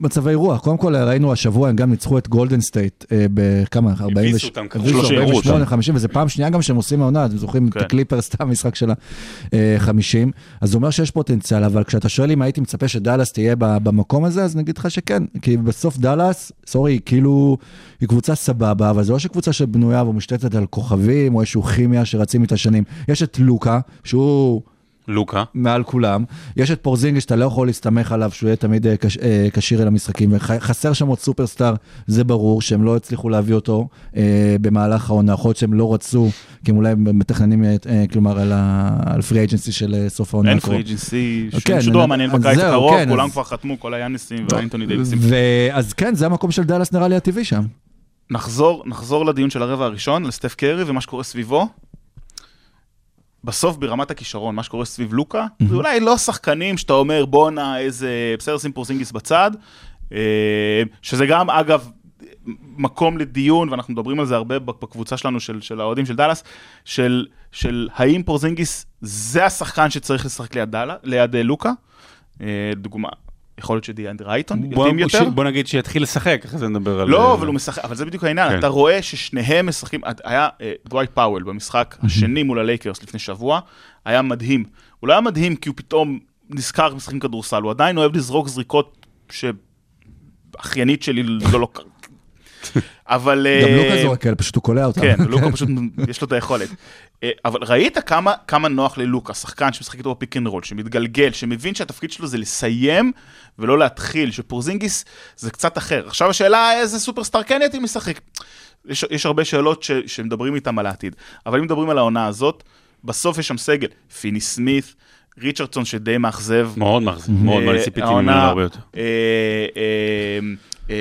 מצבי רוח. קודם כל ראינו השבוע, הם גם ניצחו את גולדן סטייט אה, בכמה? 40 הביסו אותם? 30, 48, 50, וזה פעם שנייה גם שהם עושים העונה, אתם זוכרים כן. את הקליפרס, המשחק של ה-50, אז זה אומר שיש פוטנציאל, אבל כשאתה שואל אם הייתי מצפה שדאלאס תהיה במקום הזה, אז נגיד לך שכן, כי בסוף דאלאס, sorry, כאילו, היא קבוצה סבבה, אבל זו לא שקבוצה שבנויה ומושתתת על כוכבים, או איזשהו כימיה שרצים איתה שנים. יש את לוקה, שהוא... לוקה. מעל כולם. יש את פורזינגי שאתה לא יכול להסתמך עליו שהוא יהיה תמיד אה, אה, כשיר אל המשחקים. וחסר שם עוד סופרסטאר, זה ברור, שהם לא הצליחו להביא אותו אה, במהלך העונה. יכול להיות שהם לא רצו, כי הם אולי מתכננים, אה, אה, כלומר, על, ה- על פרי אג'נסי של סוף העונה. אין. פרי אג'נסי, כן, שום שידור מעניין אז בקיץ הקרוב, כן, כולם אז- כבר חתמו, כל היאניסים והאינטוני דייוויסים. ואז כן, זה המקום של דאלאס נראה לי הטבעי שם. נחזור, נחזור לדיון של הרבע הראשון, לסטף קרי ומה שקורה סביבו. בסוף ברמת הכישרון, מה שקורה סביב לוקה, זה אולי לא שחקנים שאתה אומר בואנה איזה, בסדר שים פורזינגיס בצד, אה, שזה גם אגב מקום לדיון, ואנחנו מדברים על זה הרבה בקבוצה שלנו של, של האוהדים של דאלאס, של, של האם פורזינגיס זה השחקן שצריך לשחק ליד, דאלה, ליד אה, לוקה, אה, דוגמה. יכול להיות שדיאנדרה אייטון בוא, יודעים יותר. בוא נגיד שיתחיל לשחק, אחרי זה נדבר על... לא, אבל הוא משחק, אבל זה בדיוק העניין, כן. אתה רואה ששניהם משחקים, היה אה, דווייט פאוול במשחק השני מול הלייקרס לפני שבוע, היה מדהים. הוא לא היה מדהים כי הוא פתאום נזכר משחקים כדורסל, הוא עדיין אוהב לזרוק זריקות שאחיינית שלי לא לוקחת. אבל... גם אה, לוקה זורק כאלה, פשוט הוא קולע אותם. כן, לוקה פשוט, יש לו את היכולת. אה, אבל ראית כמה, כמה נוח ללוקה, שחקן שמשחק איתו ב pick and roll, שמתגלגל, שמבין שהתפקיד שלו זה לסיים ולא להתחיל, שפורזינגיס זה קצת אחר. עכשיו השאלה איזה סופרסטאר כן יתאים לשחק. יש, יש הרבה שאלות ש, שמדברים איתם על העתיד, אבל אם מדברים על העונה הזאת, בסוף יש שם סגל, פיני סמית, ריצ'רדסון שדי מאכזב. מאוד מאכזב, מאוד, אה, אני ציפיתי העונה, ממנו הרבה יותר. אה, אה,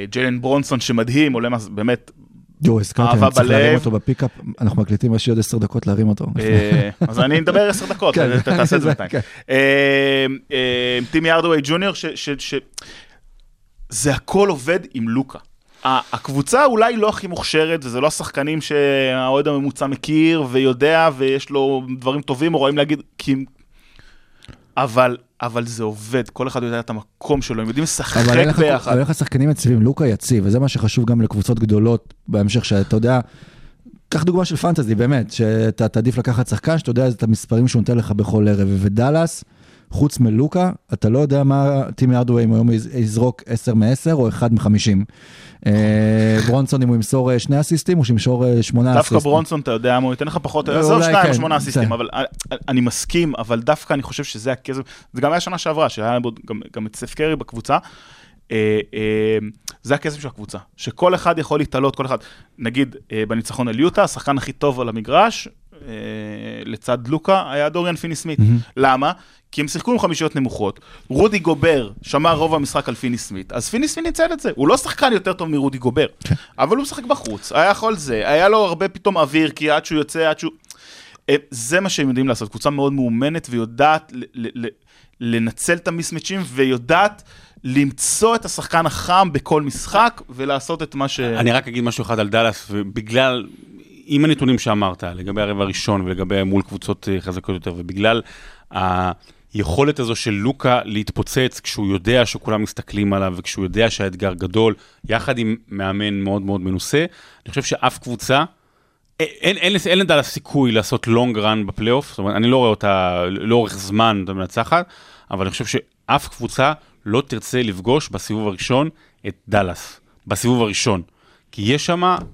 אה, ג'יילן ברונסון שמדהים, עולה מה- באמת יואו, אני צריך להרים. אותו בפיקאפ, אנחנו מקליטים, יש לי עוד עשר דקות להרים אותו. אה, אז אני אדבר עשר דקות, כן, ת- תעשה את זה כן. בינתיים. אה, אה, טימי ארדווי ג'וניור, זה הכל עובד עם לוקה. הקבוצה אולי לא הכי מוכשרת, וזה לא השחקנים שהאוהד הממוצע מכיר ויודע, ויש לו דברים טובים או רואים להגיד. אבל, אבל זה עובד, כל אחד יודע את המקום שלו, הם יודעים לשחק ביחד. אבל אין לך שחקנים יציבים, לוקה יציב, וזה מה שחשוב גם לקבוצות גדולות בהמשך, שאתה יודע, קח דוגמה של פנטזי, באמת, שאתה תעדיף לקחת שחקן שאתה יודע את המספרים שהוא נותן לך בכל ערב, ודאלאס, חוץ מלוקה, אתה לא יודע מה טימי ארדווי אם היום יז- יזרוק 10 מ-10 או 1 מ-50. ברונסון אם הוא ימסור אה, שני אסיסטים, או שימסור אה, שמונה אסיסטים. דווקא ברונסון, אתה יודע מה הוא ייתן לך פחות, עזוב שניים או כן, שמונה אסיסטים, בסדר. אבל אני- מסכים, אבל דווקא אני חושב שזה הכסף, זה גם היה שנה שעברה, שהיה גם- את סף קרי בקבוצה. אה, אה, זה הכסף של הקבוצה, שכל אחד יכול להתעלות, כל אחד, נגיד אה, בניצחון על יוטה, השחקן הכי טוב על המגרש, אה, לצד לוקה, היה דוריאן פיני סמית. למה? כי הם שיחקו עם חמישיות נמוכות, רודי גובר שמר רוב המשחק על פיני סמית, אז פיני סמית ניצל את זה, הוא לא שחקן יותר טוב מרודי גובר, אבל הוא משחק בחוץ, היה יכול זה, היה לו הרבה פתאום אוויר, כי עד שהוא יוצא, עד שהוא... אה, זה מה שהם יודעים לעשות, קבוצה מאוד מאומנת ויודעת לנצל את המיסמצ'ים ויודעת למצוא את השחקן החם בכל משחק ולעשות את מה ש... אני רק אגיד משהו אחד על דאלאס, ובגלל, עם הנתונים שאמרת, לגבי הרבע הראשון ולגבי מול קבוצות אה, חזקות יותר, ובגלל היכולת הזו של לוקה להתפוצץ כשהוא יודע שכולם מסתכלים עליו וכשהוא יודע שהאתגר גדול, יחד עם מאמן מאוד מאוד מנוסה, אני חושב שאף קבוצה, אין, אין, אין, אין לדאלאס סיכוי לעשות לונג רן בפלייאוף, זאת אומרת, אני לא רואה אותה לאורך זמן מנצחת, אבל אני חושב שאף קבוצה לא תרצה לפגוש בסיבוב הראשון את דאלאס, בסיבוב הראשון. כי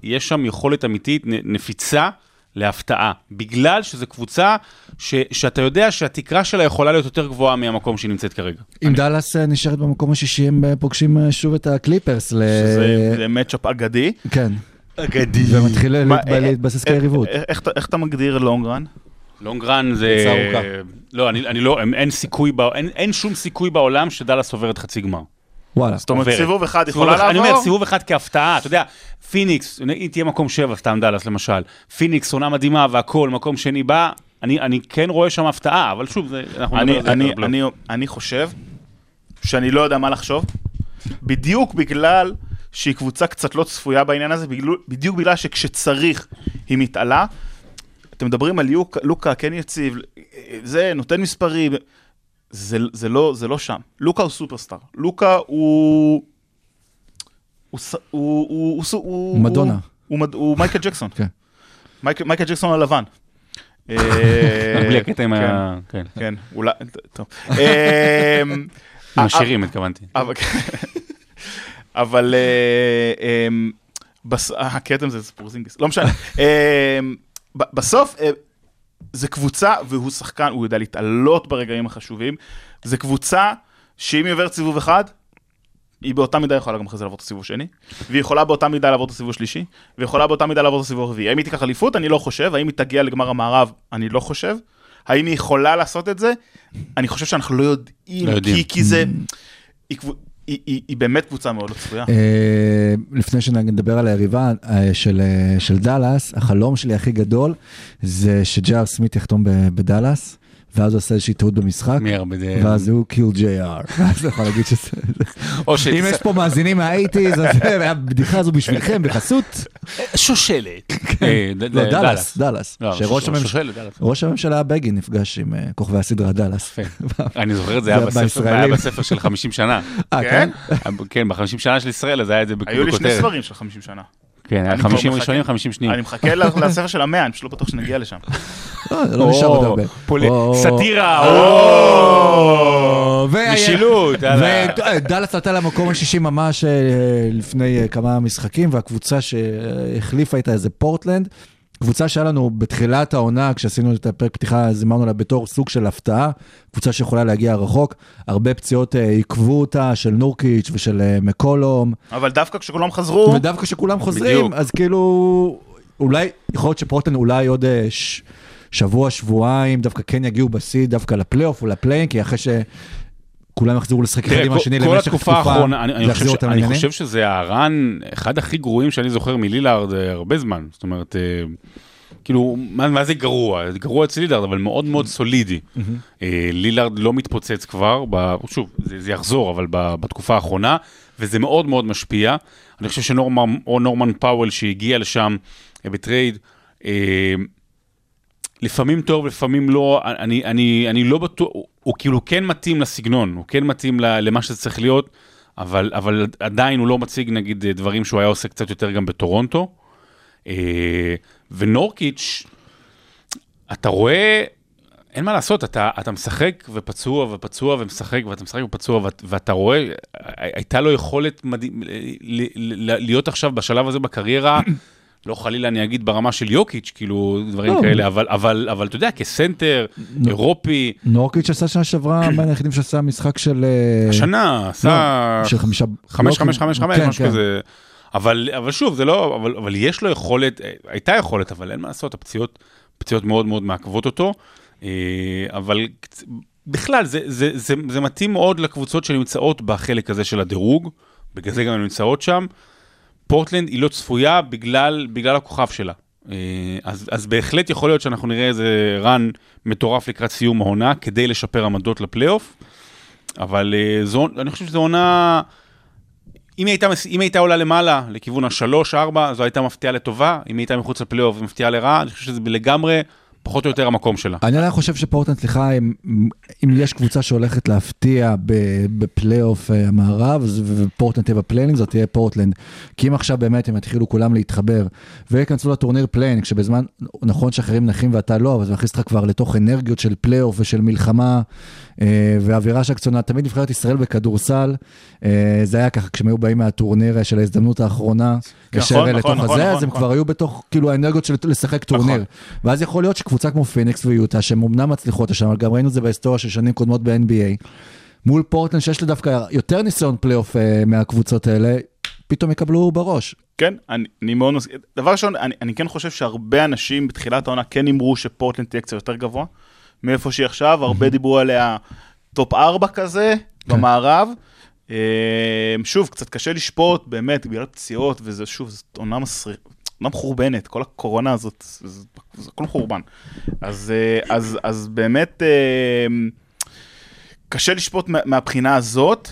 יש שם, יכולת אמיתית, נפיצה להפתעה, בגלל שזו קבוצה ש, שאתה יודע שהתקרה שלה יכולה להיות יותר גבוהה מהמקום שהיא נמצאת כרגע. אם דאלאס אה, נשארת במקום השישי, הם אה, פוגשים אה, שוב את הקליפרס. ל- שזה זה matchup אגדי. כן. אגדי. ומתחיל אה, להתבסס כיריבות. אה, איך אתה- איך אתה מגדיר long run? long run זה... לא, אני, אני לא, אין, אין סיכוי, אין שום סיכוי בעולם שדאלאס עוברת חצי גמר. וואלה. זאת אומרת. סיבוב אחד יכולה לעבור? אני אומר, סיבוב אחד כהפתעה, אתה יודע, פיניקס, היא תהיה מקום שבע, סתם דאלאס למשל, פיניקס עונה מדהימה והכל, מקום שני בא, אני, אני כן רואה שם הפתעה, אבל שוב, זה, אנחנו נדבר אני, על זה אני. אני, אני חושב שאני לא יודע מה לחשוב, בדיוק בגלל שהיא קבוצה קצת לא צפויה בעניין הזה, בדיוק בגלל שכשצריך היא מתעלה. אתם מדברים על יוק, לוקה, כן יציב, זה, נותן מספרים, זה, זה, לא, זה לא שם. לוקה הוא סופרסטאר. לוקה הוא... הוא... הוא... הוא... הוא... הוא... מדונה. הוא, הוא, הוא מייקל ג'קסון. כן. מייקל, מייקל ג'קסון הלבן. אה, בלי הקטע עם כן. ה... כן. כן, אולי, טוב. אמ, עם השירים התכוונתי. אבל, אה, אמ, אה, הכתם זה ספורזינגיס, לא משנה. אמ, בסוף, אה, זה קבוצה, והוא שחקן, הוא יודע להתעלות ברגעים החשובים. זה קבוצה שאם היא עוברת סיבוב אחד, היא באותה מידה יכולה גם אחרי זה לעבור את הסיבוב השני, והיא יכולה באותה מידה לעבור את הסיבוב השלישי, והיא יכולה באותה מידה לעבור את הסיבוב הרביעי. האם היא תיקח אליפות? אני לא חושב. האם היא תגיע לגמר המערב? אני לא חושב. האם היא יכולה לעשות את זה? אני חושב שאנחנו לא יודעים. לא יודעים. כי, כי זה... היא, באמת קבוצה מאוד לא צפויה. אה, לפני שנדבר על היריבה אה, של, אה, של דאלאס, החלום שלי הכי גדול זה שג'יי אר סמית' יחתום בדאלאס, ואז הוא עושה איזושהי טעות במשחק. ואז הוא kill ג'יי אר. הוא יכול להגיד שזה... אם יש פה מאזינים מהאייטיז, אז הבדיחה הזו בשבילכם, בחסות. שושלת. אה, ד- לא, דאלאס, דאלאס. לא, שראש הממשלה... בגין נפגש עם אה, כוכבי הסדרה דאלאס. אני זוכר את זה, היה בספר, של 50 שנה. אה, כן? כן? כן, ב-50 שנה של ישראל, אז היה את זה היו לי שני בכותרת. ספרים של 50 שנה. כן, היה אני כבר 50 מחכה. ראשונים, 50 שניים. אני מחכה לספר של המאה, אני פשוט לא בטוח שנגיע לשם. לא, זה לא נשאר עוד הרבה. סאטירה, והיה- משילות. ודאלאס עלתה למקום השישי ממש אה, לפני אה, כמה משחקים, והקבוצה שהחליפה איתה זה פורטלנד. קבוצה שהיה לנו בתחילת העונה, כשעשינו את הפרק פתיחה, זימרנו לה בתור סוג של הפתעה, קבוצה שיכולה להגיע רחוק. הרבה פציעות אה, עיכבו אותה, של נורקיץ' ושל אה, מקולום, אבל דווקא כשכולם חזרו, ודווקא כשכולם חוזרים, בדיוק. אז כאילו, אולי, יכול להיות שפורטלנד אולי עוד אה, ש... שבוע, שבועיים, דווקא כן יגיעו בשיא, דווקא לפלייאוף או לפליין, כי אחרי שכולם יחזרו לשחק אחד עם השני למשך תקופה, אני- אני ש- אותם אני לעניינים. חושב שזה הרן, אחד הכי גרועים שאני זוכר מלילארד אה, הרבה זמן. זאת אומרת, אה, כאילו, מה מה זה גרוע? גרוע אצל לילארד, אבל מאוד מאוד סולידי. אה, לילארד לא מתפוצץ כבר, ב- שוב, זה זה יחזור, אבל ב- בתקופה האחרונה, וזה מאוד מאוד משפיע. אני חושב שנורמן או נורמן פאוול שהגיע לשם ב trade, לפעמים טוב, לפעמים לא, אני, אני, אני לא בטוח, הוא, כאילו כן מתאים לסגנון, הוא כן מתאים למה שזה צריך להיות, אבל, אבל עדיין הוא לא מציג נגיד דברים שהוא היה עושה קצת יותר גם בטורונטו. אה, ונורקיץ', אתה רואה, אין מה לעשות, אתה, אתה משחק ופצוע ופצוע ומשחק ואתה משחק ופצוע ואת, ואתה רואה, הייתה לו יכולת מדהים, להיות עכשיו בשלב הזה בקריירה, לא חלילה אני אגיד ברמה של יוקיץ', כאילו דברים לא. כאלה, אבל, אבל, אבל אתה יודע, כסנטר, אירופי, נורקיץ' עשה שנה שעברה, בין היחידים שעשה משחק של... אה, השנה, עשה לא, של חמישה... חמש, לא, חמש, חמש, חמש, כן, משהו כן. כזה. אבל, אבל שוב, זה לא, אבל, אבל יש לו יכולת, אה, הייתה יכולת, אבל אין מה לעשות, הפציעות, פציעות מאוד מאוד מעכבות אותו. אה, אבל בכלל, זה, זה, זה, זה מתאים מאוד לקבוצות שנמצאות בחלק הזה של הדירוג, בגלל זה גם הן נמצאות שם. פורטלנד היא לא צפויה בגלל, בגלל הכוכב שלה. אה, אז, אז בהחלט יכול להיות שאנחנו נראה איזה רן מטורף לקראת סיום העונה כדי לשפר עמדות לפלייאוף. אבל אה, זו, אני חושב שזו עונה, אם היא, הייתה, אם היא הייתה עולה למעלה, לכיוון השלוש, ארבע, זו הייתה מפתיעה לטובה, אם היא הייתה מחוץ לפלייאוף ומפתיעה לרעה, אני חושב שזה לגמרי פחות או יותר המקום שלה. אני עדיין חושב שפורטלנד, סליחה, אם, אם יש קבוצה שהולכת להפתיע בפלייאוף אה, המערב, ופורטלנד תהיה ב play-in, זאת תהיה פורטלנד. כי אם עכשיו באמת הם יתחילו כולם להתחבר, וייכנסו לטורניר play-in, שבזמן, נכון שאחרים נחים ואתה לא, אבל זה מכניס אותך כבר לתוך אנרגיות של פלייאוף ושל מלחמה, אה, ואווירה של קצונה. תמיד נבחרת ישראל בכדורסל, אה, זה היה ככה, כשהם היו באים מהטורניר של ההזדמנות האחרונה, נכון, נכון, לתוך נכון, הזה, נכון, אז הם נכון. כבר היו בתוך, כאילו, האנרגיות של לשחק טורניר. נכון. ואז יכול להיות שקבוצה כמו פיניקס ויוטה, שהן אמנם מצליחות אבל גם ראינו את זה בהיסטוריה של שנים קודמות ב-NBA, מול פורטלנד שיש לה דווקא יותר ניסיון פלייאוף אה, מהקבוצות האלה, פתאום יקבלו בראש. כן, אני, אני מאוד מסכים. דבר ראשון, אני, אני כן חושב שהרבה אנשים בתחילת העונה כן הימרו שפורטלנד תהיה קצת יותר גבוה מאיפה שהיא עכשיו, הרבה דיברו עליה top 4 כזה כן. במערב. אה, שוב, קצת קשה לשפוט, באמת, בגלל פציעות, וזה שוב, זאת עונה מסריח. עונה מחורבנת, כל הקורונה הזאת, זה, זה, הכל מחורבן. אז, אה, אז, אז באמת, אה, קשה לשפוט מה- מהבחינה הזאת.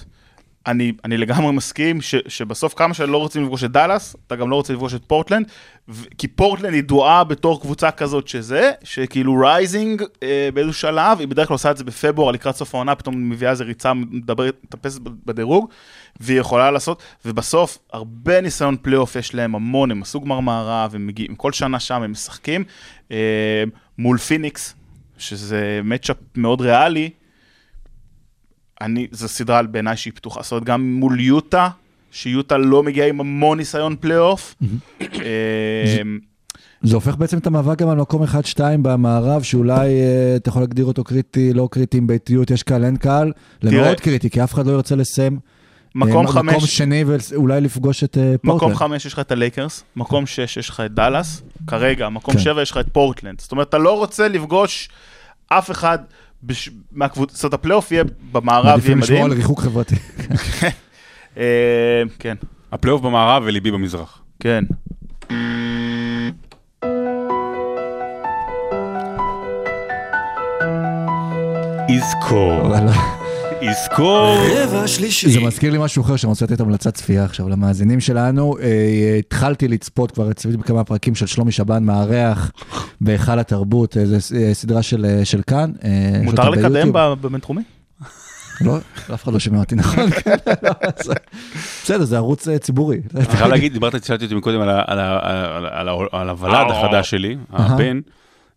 אני, אני לגמרי מסכים ש, שבסוף כמה שלא רוצים לפגוש את דאלאס, אתה גם לא רוצה לפגוש את פורטלנד, ו- כי פורטלנד ידועה בתור קבוצה כזאת שזה, שכאילו rising אה, באיזשהו שלב, היא בדרך כלל עושה את זה בפברואר לקראת סוף העונה, פתאום מביאה איזה ריצה, מדברת, מטפסת בדירוג, והיא יכולה לעשות, ובסוף הרבה ניסיון פלייאוף יש להם המון, הם עשו גמר מערב, הם מגיעים, כל שנה שם הם משחקים, אה, מול פיניקס, שזה matchup מאוד ריאלי, אני, זו סדרה בעיניי שהיא פתוחה, זאת אומרת גם מול יוטה, שיוטה לא מגיעה עם המון ניסיון פלייאוף. אמ, זה הופך בעצם את המאבק גם על מקום 1-2 במערב, שאולי אה, אתה יכול להגדיר אותו קריטי, לא קריטי עם ביתיות, יש קהל, אין קהל. למאוד קריטי, כי אף אחד לא ירצה לסיים. מקום אה, מקום חמש, שני ואולי לפגוש את אה, מקום פורטלנד. חמש יש לך את הלייקרס, מקום שש יש לך את דאלאס, כרגע, מקום כן. שבע יש לך את פורטלנד. זאת אומרת, אתה לא רוצה לפגוש אף אחד בש... מהקבוצה, זאת אומרת, הפלייאוף יהיה במערב, יהיה מעדיפים לשמור מדהים. על ריחוק חברתי. אה, כן, הפלייאוף במערב וליבי במזרח. כן. יזכור. יזכור. רבע שלישי. זה מזכיר לי משהו אחר שאני רוצה לתת המלצת צפייה עכשיו למאזינים שלנו. אה, התחלתי לצפות כבר, צפיתי בכמה פרקים של שלומי שבן מארח בהיכל התרבות, אה, זו אה, סדרה של, של כאן. מותר לקדם ביוטיוב. ב- בבינתחומי? לא, אף אחד לא שומע אותי נכון. כן, לא, בסדר, זה ערוץ ציבורי. אני חייב להגיד, דיברת, שאלתי אותי מקודם על הוולד החדש שלי, הבן.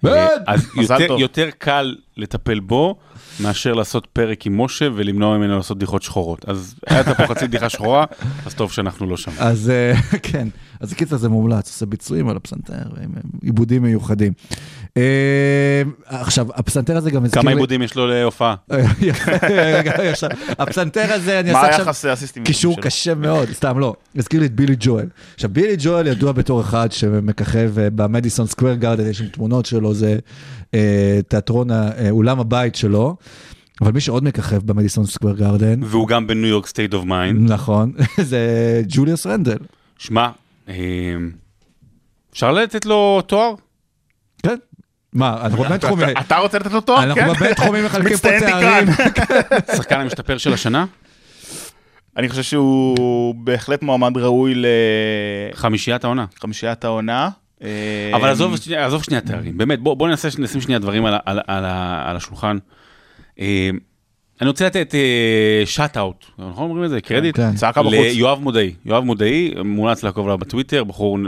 בן! אז. יותר קל לטפל בו מאשר לעשות פרק עם משה ולמנוע ממנו לעשות בדיחות שחורות. אז הייתה פה חצי בדיחה שחורה, אז טוב שאנחנו לא שם. אז אה, כן, אז קיצר זה מומלץ, עושה ביצועים על הפסנתר, עם עיבודים מיוחדים. אה, עכשיו, הפסנתר הזה גם הזכיר כמה לי- עיבודים יש לו להופעה? הפסנתר הזה, אני מה אעשה עכשיו היחס האסיסטים? קישור? קשה מאוד, סתם לא, הזכיר לי את בילי ג'ואל. עכשיו בילי ג'ואל ידוע בתור אחד שמככב אה, במדיסון סקוויר גארדן, יש שם תמונות שלו, זה אה, תיאטרון, אה, אולם הבית שלו, אבל מי שעוד מככב במדיסון סקוויר גארדן, והוא גם ב New York State of Mind. נכון, זה ג'וליוס רנדל. שמע, אה, אפשר לתת לו תואר? כן. מה, אנחנו בבינתחומי, אתה רוצה לתת לו תואר? אנחנו כן? בבינתחומי מחלקים פה תארים. שחקן המשתפר של השנה? אני חושב שהוא בהחלט מועמד ראוי חמישיית העונה. לחמישיית העונה. אה, אבל עזוב שנייה- עזוב שנייה תארים, באמת, בוא בוא ננסה נשים שנייה דברים על על על על השולחן. אה, אני רוצה לתת שאט אאוט, נכון אומרים את זה? קרדיט? כן. צעקה בחוץ. ליואב מודעי. יואב מודעי, מומלץ לעקוב עליו בטוויטר, בחור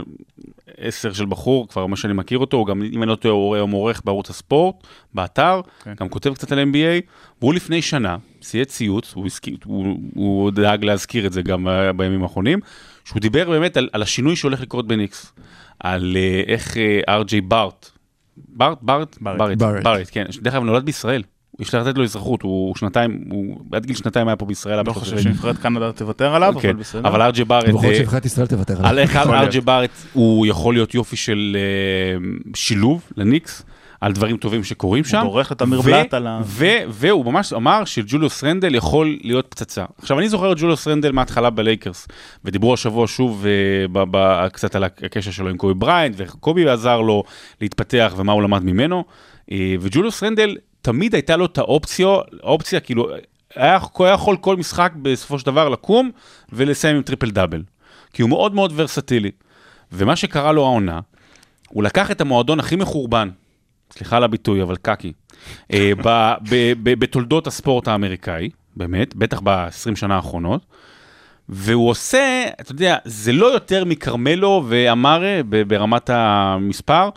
עשר של בחור, כבר מה שאני מכיר אותו, הוא גם, אם אני לא טועה, הוא היום עורך בערוץ הספורט, באתר, כן. גם כותב קצת על NBA, והוא לפני שנה צייץ ציוץ, הוא, הזכיר, הוא, הוא דאג להזכיר את זה גם ב- בימים האחרונים, שהוא דיבר באמת על, על השינוי שהולך לקרות בניקס, על אה, איך אר.ג'יי בארט, בארט, בארט, בארט. בארט, כן, דרך אגב נולד בישראל, יש לתת לו אזרחות, הוא שנתיים, הוא עד גיל שנתיים היה פה בישראל, לא חושב. שנבחרת קנדה תוותר עליו, כן, אבל בסדר. אבל אר ג'יי בארט, יכול להיות אה, שנבחרת ישראל תוותר על עליו. איך יכול אר ג'יי. בארט הוא יכול להיות יופי של אה, שילוב לניקס, על דברים טובים שקורים שם. דורך את אמיר בלאט על ה- והוא ממש אמר שג'וליוס רנדל יכול להיות פצצה. עכשיו אני זוכר את ג'וליוס רנדל מההתחלה בלייקרס, ודיברו השבוע שוב אה, קצת על הקשר שלו עם קובי בראיינט, ואיך קובי עזר לו להתפתח ומה הוא למד ממנו. אה, וג'וליוס רנדל, תמיד הייתה לו את האופציה, האופציה כאילו, היה, הוא היה יכול כל משחק בסופו של דבר לקום ולסיים עם טריפל דאבל. כי הוא מאוד מאוד ורסטילי. ומה שקרה לו העונה, הוא לקח את המועדון הכי מחורבן, סליחה על הביטוי, אבל קקי, אה, בתולדות הספורט האמריקאי, באמת, בטח ב-20 שנה האחרונות, והוא עושה, אתה יודע, זה לא יותר מכרמלו ואמרה ברמת המספר,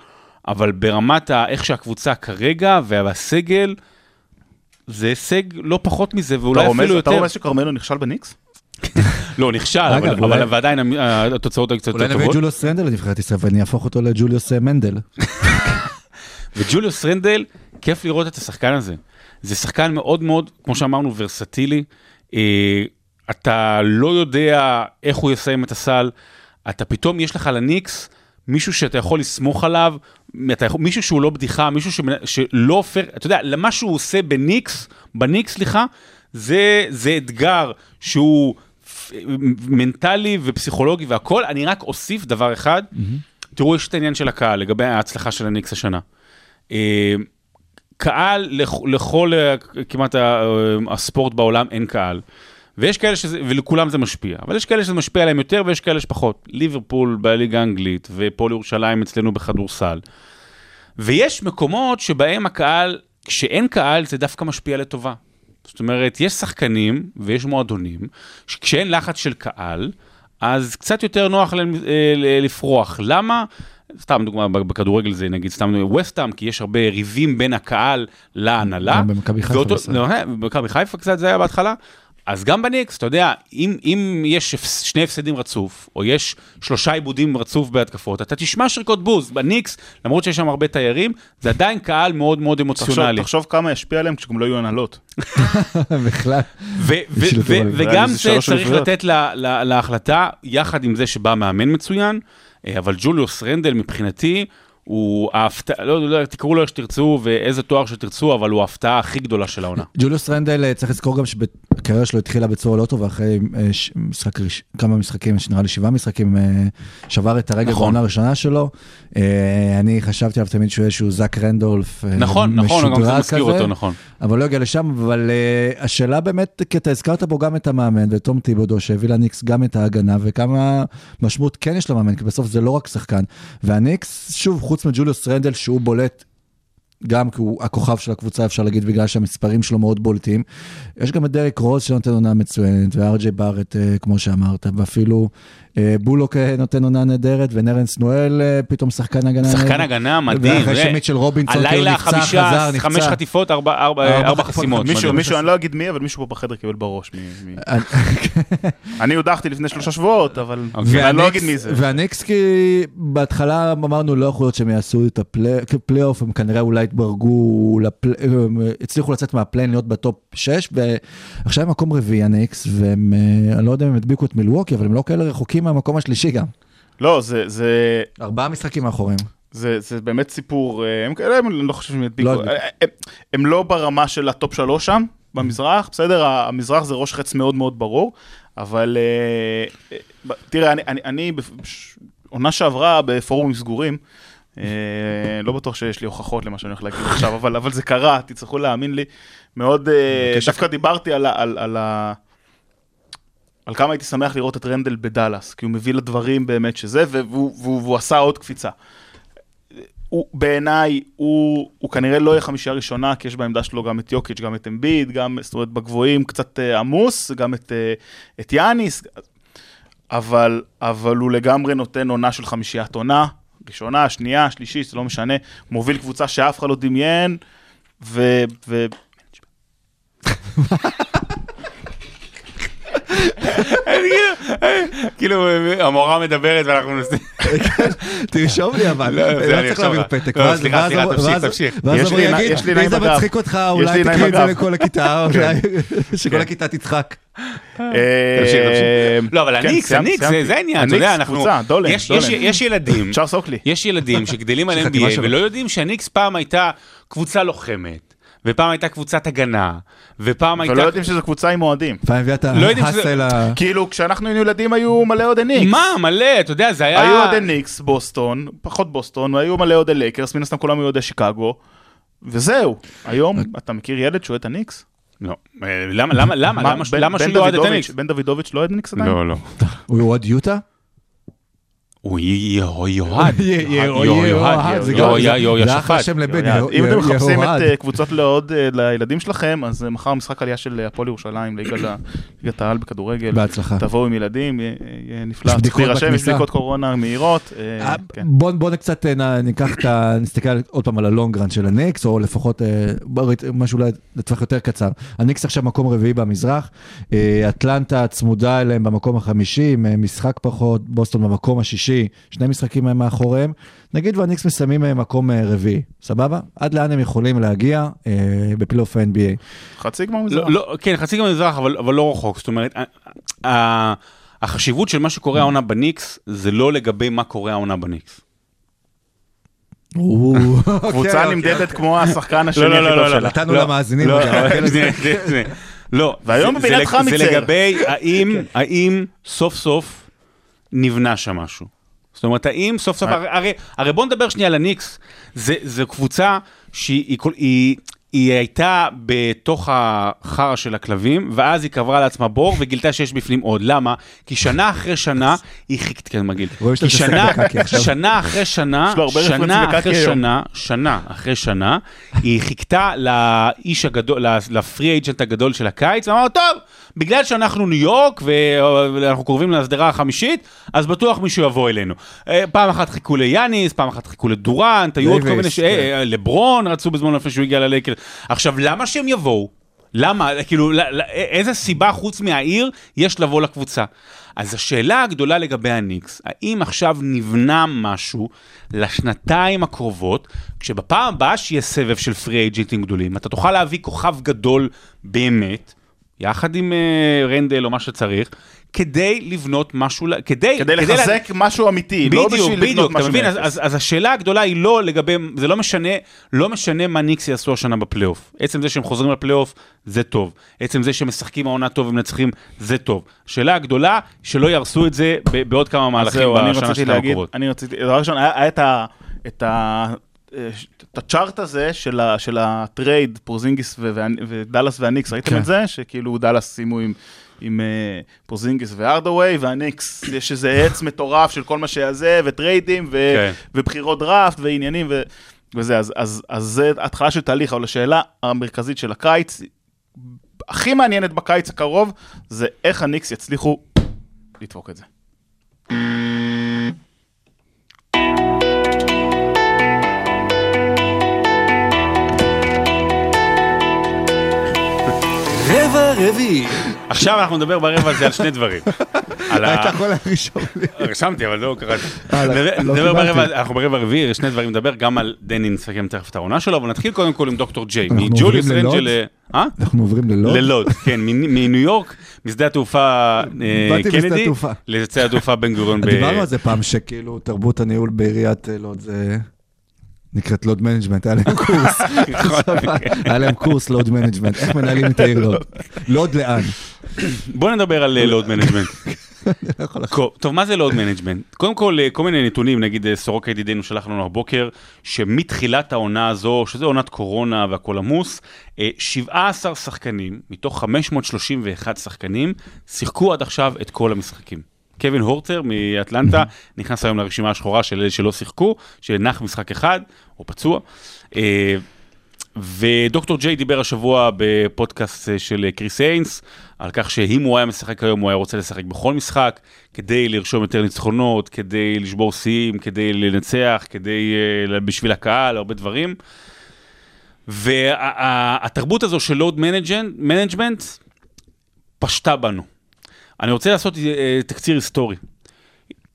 אבל ברמת ה- איך שהקבוצה כרגע והסגל, זה הישג לא פחות מזה, אתה ואולי רומז- אפילו אתה יותר. רומז שכרמלו נכשל בניקס? לא, נכשל, אגב, אבל, אולי- אבל ועדיין המ- התוצאות היו קצת אולי יותר נביא את טובות. ג'וליוס רנדל לנבחרת ישראל ואני אהפוך אותו לג'וליוס אה, מנדל. וג'וליוס רנדל, כיף לראות את השחקן הזה. זה שחקן מאוד מאוד, כמו שאמרנו, ורסטילי. אה, אתה לא יודע איך הוא יסיים את הסל. אתה פתאום, יש לך לניקס מישהו שאתה יכול לסמוך עליו, אתה יכול, מישהו שהוא לא בדיחה, מישהו שמנ- שלא הופך, אתה יודע, למה שהוא עושה בניקס, בניקס, סליחה, זה, זה אתגר שהוא מנטלי ופסיכולוגי והכל. אני רק אוסיף דבר אחד, תראו, יש את העניין של הקהל לגבי ההצלחה של הניקס השנה. אה, קהל, לכ- לכל אה, כמעט אה, הספורט בעולם אין קהל. ויש כאלה שזה, ולכולם זה משפיע, אבל יש כאלה שזה משפיע עליהם יותר ויש כאלה שפחות. ליברפול בליגה האנגלית ופועל ירושלים אצלנו בכדורסל. ויש מקומות שבהם הקהל, כשאין קהל זה דווקא משפיע לטובה. זאת אומרת, יש שחקנים ויש מועדונים, שכשאין לחץ של קהל, אז קצת יותר נוח לפרוח. למה? סתם דוגמה, בכדורגל זה נגיד סתם ווסטהאם, כי יש הרבה ריבים בין הקהל להנהלה. גם במכבי חיפה ואותו- בסדר. לא, במכבי חיפה קצת זה היה בהתחלה. אז גם בניקס, אתה יודע, אם, אם יש שני הפסדים רצוף, או יש שלושה עיבודים רצוף בהתקפות, אתה תשמע שריקות בוז. בניקס, למרות שיש שם הרבה תיירים, זה עדיין קהל מאוד מאוד תחשוב- אמוציונלי. תחשוב כמה ישפיע עליהם כשגם לא יהיו הנהלות. בכלל. ו- ו- בשביל ו- טובה. וגם זה צריך. לתת לה- לה- להחלטה, יחד עם זה שבא מאמן מצוין, אבל ג'וליוס רנדל מבחינתי, הוא ההפתעה, לא, לא, תקראו לו איך שתרצו ואיזה תואר שתרצו, אבל הוא ההפתעה הכי גדולה של העונה. ג'וליוס רנדל, אה, צריך לזכור גם שהקריירה שלו התחילה בצורה לא טובה, אחרי אה, משחק, כמה משחקים, נראה לי שבעה משחקים, אה, שבר את הרגל נכון. בעונה הראשונה שלו. אני חשבתי עליו תמיד שהוא איזשהו זאק רנדולף נכון, נכון, הוא גם משודרג מזכיר כזה, אותו, נכון. אבל לא הגיע לשם, אבל השאלה באמת, כי אתה הזכרת בו גם את המאמן ואת תום טיבודו, שהביא לניקס גם את ההגנה, וכמה משמעות כן יש למאמן, כי בסוף זה לא רק שחקן. והניקס, שוב, חוץ מג'וליוס רנדל, שהוא בולט גם כי הוא הכוכב של הקבוצה, אפשר להגיד, בגלל שהמספרים שלו מאוד בולטים. יש גם את דרק רוס שנותן עונה מצוינת, וארג'י בארט, אה, כמו שאמרת, ואפילו אה, בולוק אה, נותן עונה נהדרת, ונרנס נואל פתאום שחקן הגנה. שחקן. הגנה מדהים. ואחרי שמיטשל רובינסון כאילו נפצע, חזר, נפצע. חמש חטיפות, ארבע- חסימות. מישהו. מישהו, אני לא אגיד מי, אבל מישהו פה בחדר קיבל בראש. אני- הודחתי לפני שלושה שבועות, אבל אוקיי. אני לא אגיד מי זה. והניקס כי בהתחלה אמרנו לא יכול להיות שהם יעשו את הפלייאוף, הם כנראה אולי התברגו, לפל- הם הצליחו לצאת מה play-in להיות בטופ 6, ועכשיו הם מקום רביעי הניקס, והם, אה, אני לא יודע אם הם הדביקו את מילווקי, אבל הם לא כאלה רחוקים מהמקום השלישי גם. לא, זה, זה, ארבעה משחקים מאחוריהם. זה, זה באמת סיפור, אה, הם כאלה, הם לא חושב שהם ידביקו, לא אה, הם, הם לא ברמה של הטופ שלוש שם, במזרח, בסדר? המזרח זה ראש חץ מאוד מאוד ברור, אבל אה, אה, תראה, אני, אני, אני בש- עונה שעברה בפורומים סגורים, אה, לא בטוח שיש לי הוכחות למה שאני הולך להגיד עכשיו, אבל, אבל זה קרה, תצטרכו להאמין לי. מאוד, אה, דווקא דיברתי על, ה- על, על, על כמה הייתי שמח לראות את רנדל בדאלאס, כי הוא מביא לדברים באמת שזה, והוא, והוא, והוא עשה עוד קפיצה. הוא, בעיניי, הוא, הוא כנראה לא יהיה חמישייה ראשונה, כי יש בעמדה שלו גם את יוקיץ', גם את אמביד, גם, זאת אומרת, בגבוהים קצת אה, עמוס, גם את, אה, את יאניס, אבל, אבל הוא לגמרי נותן עונה של חמישיית עונה, ראשונה, שנייה, שלישית, זה לא משנה, מוביל קבוצה שאף אחד לא דמיין, ו... ו... כאילו, המורה מדברת ואנחנו נוסעים. תרשום לי אבל, לא, זה לא צריך להעביר. פתק. לא, סליחה, סליחה, תמשיך, תמשיך. ואז אמרו, יגיד, אם זה. מצחיק אותך, לי אולי תקריא את זה. לכל הכיתה, כן. שכל הכיתה תצחק. תמשיך. לא, אבל כן, הניקס, הניקס, זה- העניין, אתה יודע, אנחנו... יש- דולן. יש- יש ילדים. יש ילדים שגדלים על NBA. ולא יודעים שהניקס פעם הייתה קבוצה לוחמת, ופעם הייתה קבוצת הגנה, ופעם הייתה... ולא יודעים שזו קבוצה עם אוהדים. פעם הביא את ה hustle ה... כאילו, כשאנחנו היינו ילדים היו מלא אוהדי ניקס. מה, מלא, אתה יודע, זה היה... היו אוהדי ניקס, בוסטון, פחות בוסטון, והיו מלא אוהדי לייקרס, מן הסתם כולם היו אוהדי שיקגו, וזהו. היום, אתה מכיר ילד שאוהד את הניקס? לא, אה, למה, למה, למה, מה, למה, שהוא יאהד את הניקס? בן דוידוביץ' לא אוהד ניקס עדיין? לא, לא. הוא אוהד יוטה? הוא יאהד. יאהד, זה אחלה. שם לבן, יאהד. אם אתם. מחפשים את אה, קבוצות אה, לילדים שלכם, אז אה, מחר משחק עלייה של אה, הפועל ירושלים, ליגת העל בכדורגל. בהצלחה. תבואו עם ילדים, יהיה- נפלא. צריך להירשם, יש. בדיקות קורונה מהירות. אה, אה, כן. בוא בוא קצת אה, ניקח את ה... נסתכל עוד פעם על ה long run של הניקס, או לפחות אה, משהו אולי לטווח יותר קצר. הניקס עכשיו מקום רביעי במזרח, אה, אטלנטה צמודה אליהם במקום החמישי, אה, משחק פחות, בוסטון במקום השישי, שני משחקים אה, מאחוריהם. נגיד והניקס מסיימים מקום אה, רביעי, סבבה? עד לאן הם יכולים להגיע אה, בפלייאוף ה-NBA. חצי גמר מזרח. לא, לא, כן, חצי גמר מזרח, אבל, אבל לא רחוק. זאת אומרת, ה- ה- החשיבות של מה שקורה העונה בניקס, זה לא לגבי מה קורה העונה בניקס. קבוצה אוקיי, נמדדת כמו השחקן השני לא, הכי לא, טוב לא, שלה. נתנו לא, למאזינים לא, כן, לא, והיום בפינת לג- חמיצר. זה לגבי האם, האם סוף סוף נבנה שם משהו. זאת אומרת, האם סוף סוף, הרי- הרי, הרי בוא נדבר שנייה על הניקס, זה קבוצה שהיא היא, היא, הייתה בתוך החרא של הכלבים, ואז היא קברה לעצמה בור וגילתה שיש בפנים עוד. למה? כי שנה אחרי שנה, היא חיכתה, כן, מגעיל. כי שנה. שנה אחרי שנה, שנה אחרי. שנה, שנה אחרי שנה, היא חיכתה לאיש הגדול, לפרי אייג'נט הגדול של הקיץ, ואמרה, טוב, בגלל שאנחנו ניו יורק ואנחנו קרובים להסדרה החמישית, אז בטוח מישהו יבוא אלינו. אה, פעם אחת חיכו ליאניס, פעם אחת חיכו לדורנט, היו עוד כל מיני, ש... כן. אה, לברון רצו בזמן לפני שהוא הגיע ללייקר. עכשיו, למה שהם יבואו? למה? כאילו, איזה סיבה חוץ מהעיר יש לבוא לקבוצה? אז השאלה הגדולה לגבי הניקס, האם עכשיו נבנה משהו לשנתיים הקרובות, כשבפעם הבאה שיהיה סבב של פרי אייג'נטים גדולים, אתה תוכל להביא כוכב גדול באמת, יחד עם אה, רנדל או מה שצריך, כדי לבנות משהו, כדי... כדי לה- לחזק משהו אמיתי, לא בדיוק, בשביל לבנות בדיוק, משהו מבין? אז, מאפס. אז, אז השאלה הגדולה היא לא לגבי, זה לא משנה, לא משנה מה ניקס יעשו השנה בפלייאוף. עצם זה שהם חוזרים לפלייאוף, זה טוב. עצם זה שהם משחקים העונה טוב ומנצחים, זה טוב. השאלה הגדולה, שלא יהרסו את זה ב- בעוד כמה מהלכים זהו, בשנה להגיד, הקרובות. אני רציתי, דבר ראשון, היה היה את ה... את ה... את ה chart הזה של, ה, של הטרייד, פורזינגיס ו- ודאלאס והניקס, ראיתם כן. את זה? שכאילו דאלאס סיימו עם, עם אה, פורזינגיס והארדוויי, והניקס, יש איזה עץ מטורף של כל מה שזה, וטריידים, ו- כן. ובחירות דראפט, ועניינים, ו- וזה, אז, אז, אז זה התחלה של תהליך, אבל השאלה המרכזית של הקיץ, הכי מעניינת בקיץ הקרוב, זה איך הניקס יצליחו לדפוק את זה. רבע רביעי. עכשיו אנחנו נדבר ברבע הזה על שני דברים. על ה- אתה יכול לי. רשמתי, אבל לא קראתי. אה, לא- לא אנחנו ברבע הרביעי, שני דברים נדבר, גם על דני נסכם תכף את העונה שלו, אבל נתחיל קודם כל עם דוקטור ג'יי, אנחנו מג'וליוס? רנדל... אה? אנחנו עוברים ללוד. ללוד, כן, מניו יורק, משדה התעופה אה, קנדי. לשדה התעופה בן גוריון. דיברנו על זה פעם, שכאילו תרבות הניהול בעיריית אה, לוד זה... נקראת load management, היה להם קורס. נכון, היה להם קורס load management, איך מנהלים את העיר לוד. לוד לאן? בוא נדבר על load management. לא לחשוב. טוב, מה זה load management? קודם כל, אה, כל מיני נתונים, נגיד אה, סורוקה ידידנו שלח לנו הבוקר, שמתחילת העונה הזו, שזו עונת קורונה והכל עמוס, אה, 17 שחקנים, מתוך 531 שחקנים, שיחקו עד עכשיו את כל המשחקים. קווין הורטר מאטלנטה נכנס היום לרשימה השחורה של אלה שלא שיחקו, שנח משחק אחד, או פצוע. אה, ודוקטור ג'יי דיבר השבוע בפודקאסט אה, של אה, קריס איינס, על כך שאם הוא היה משחק היום, הוא היה רוצה לשחק בכל משחק, כדי לרשום יותר ניצחונות, כדי לשבור שיאים, כדי לנצח, כדי, בשביל הקהל, הרבה דברים. והתרבות הזו של load management פשטה בנו. אני רוצה לעשות אה, תקציר היסטורי.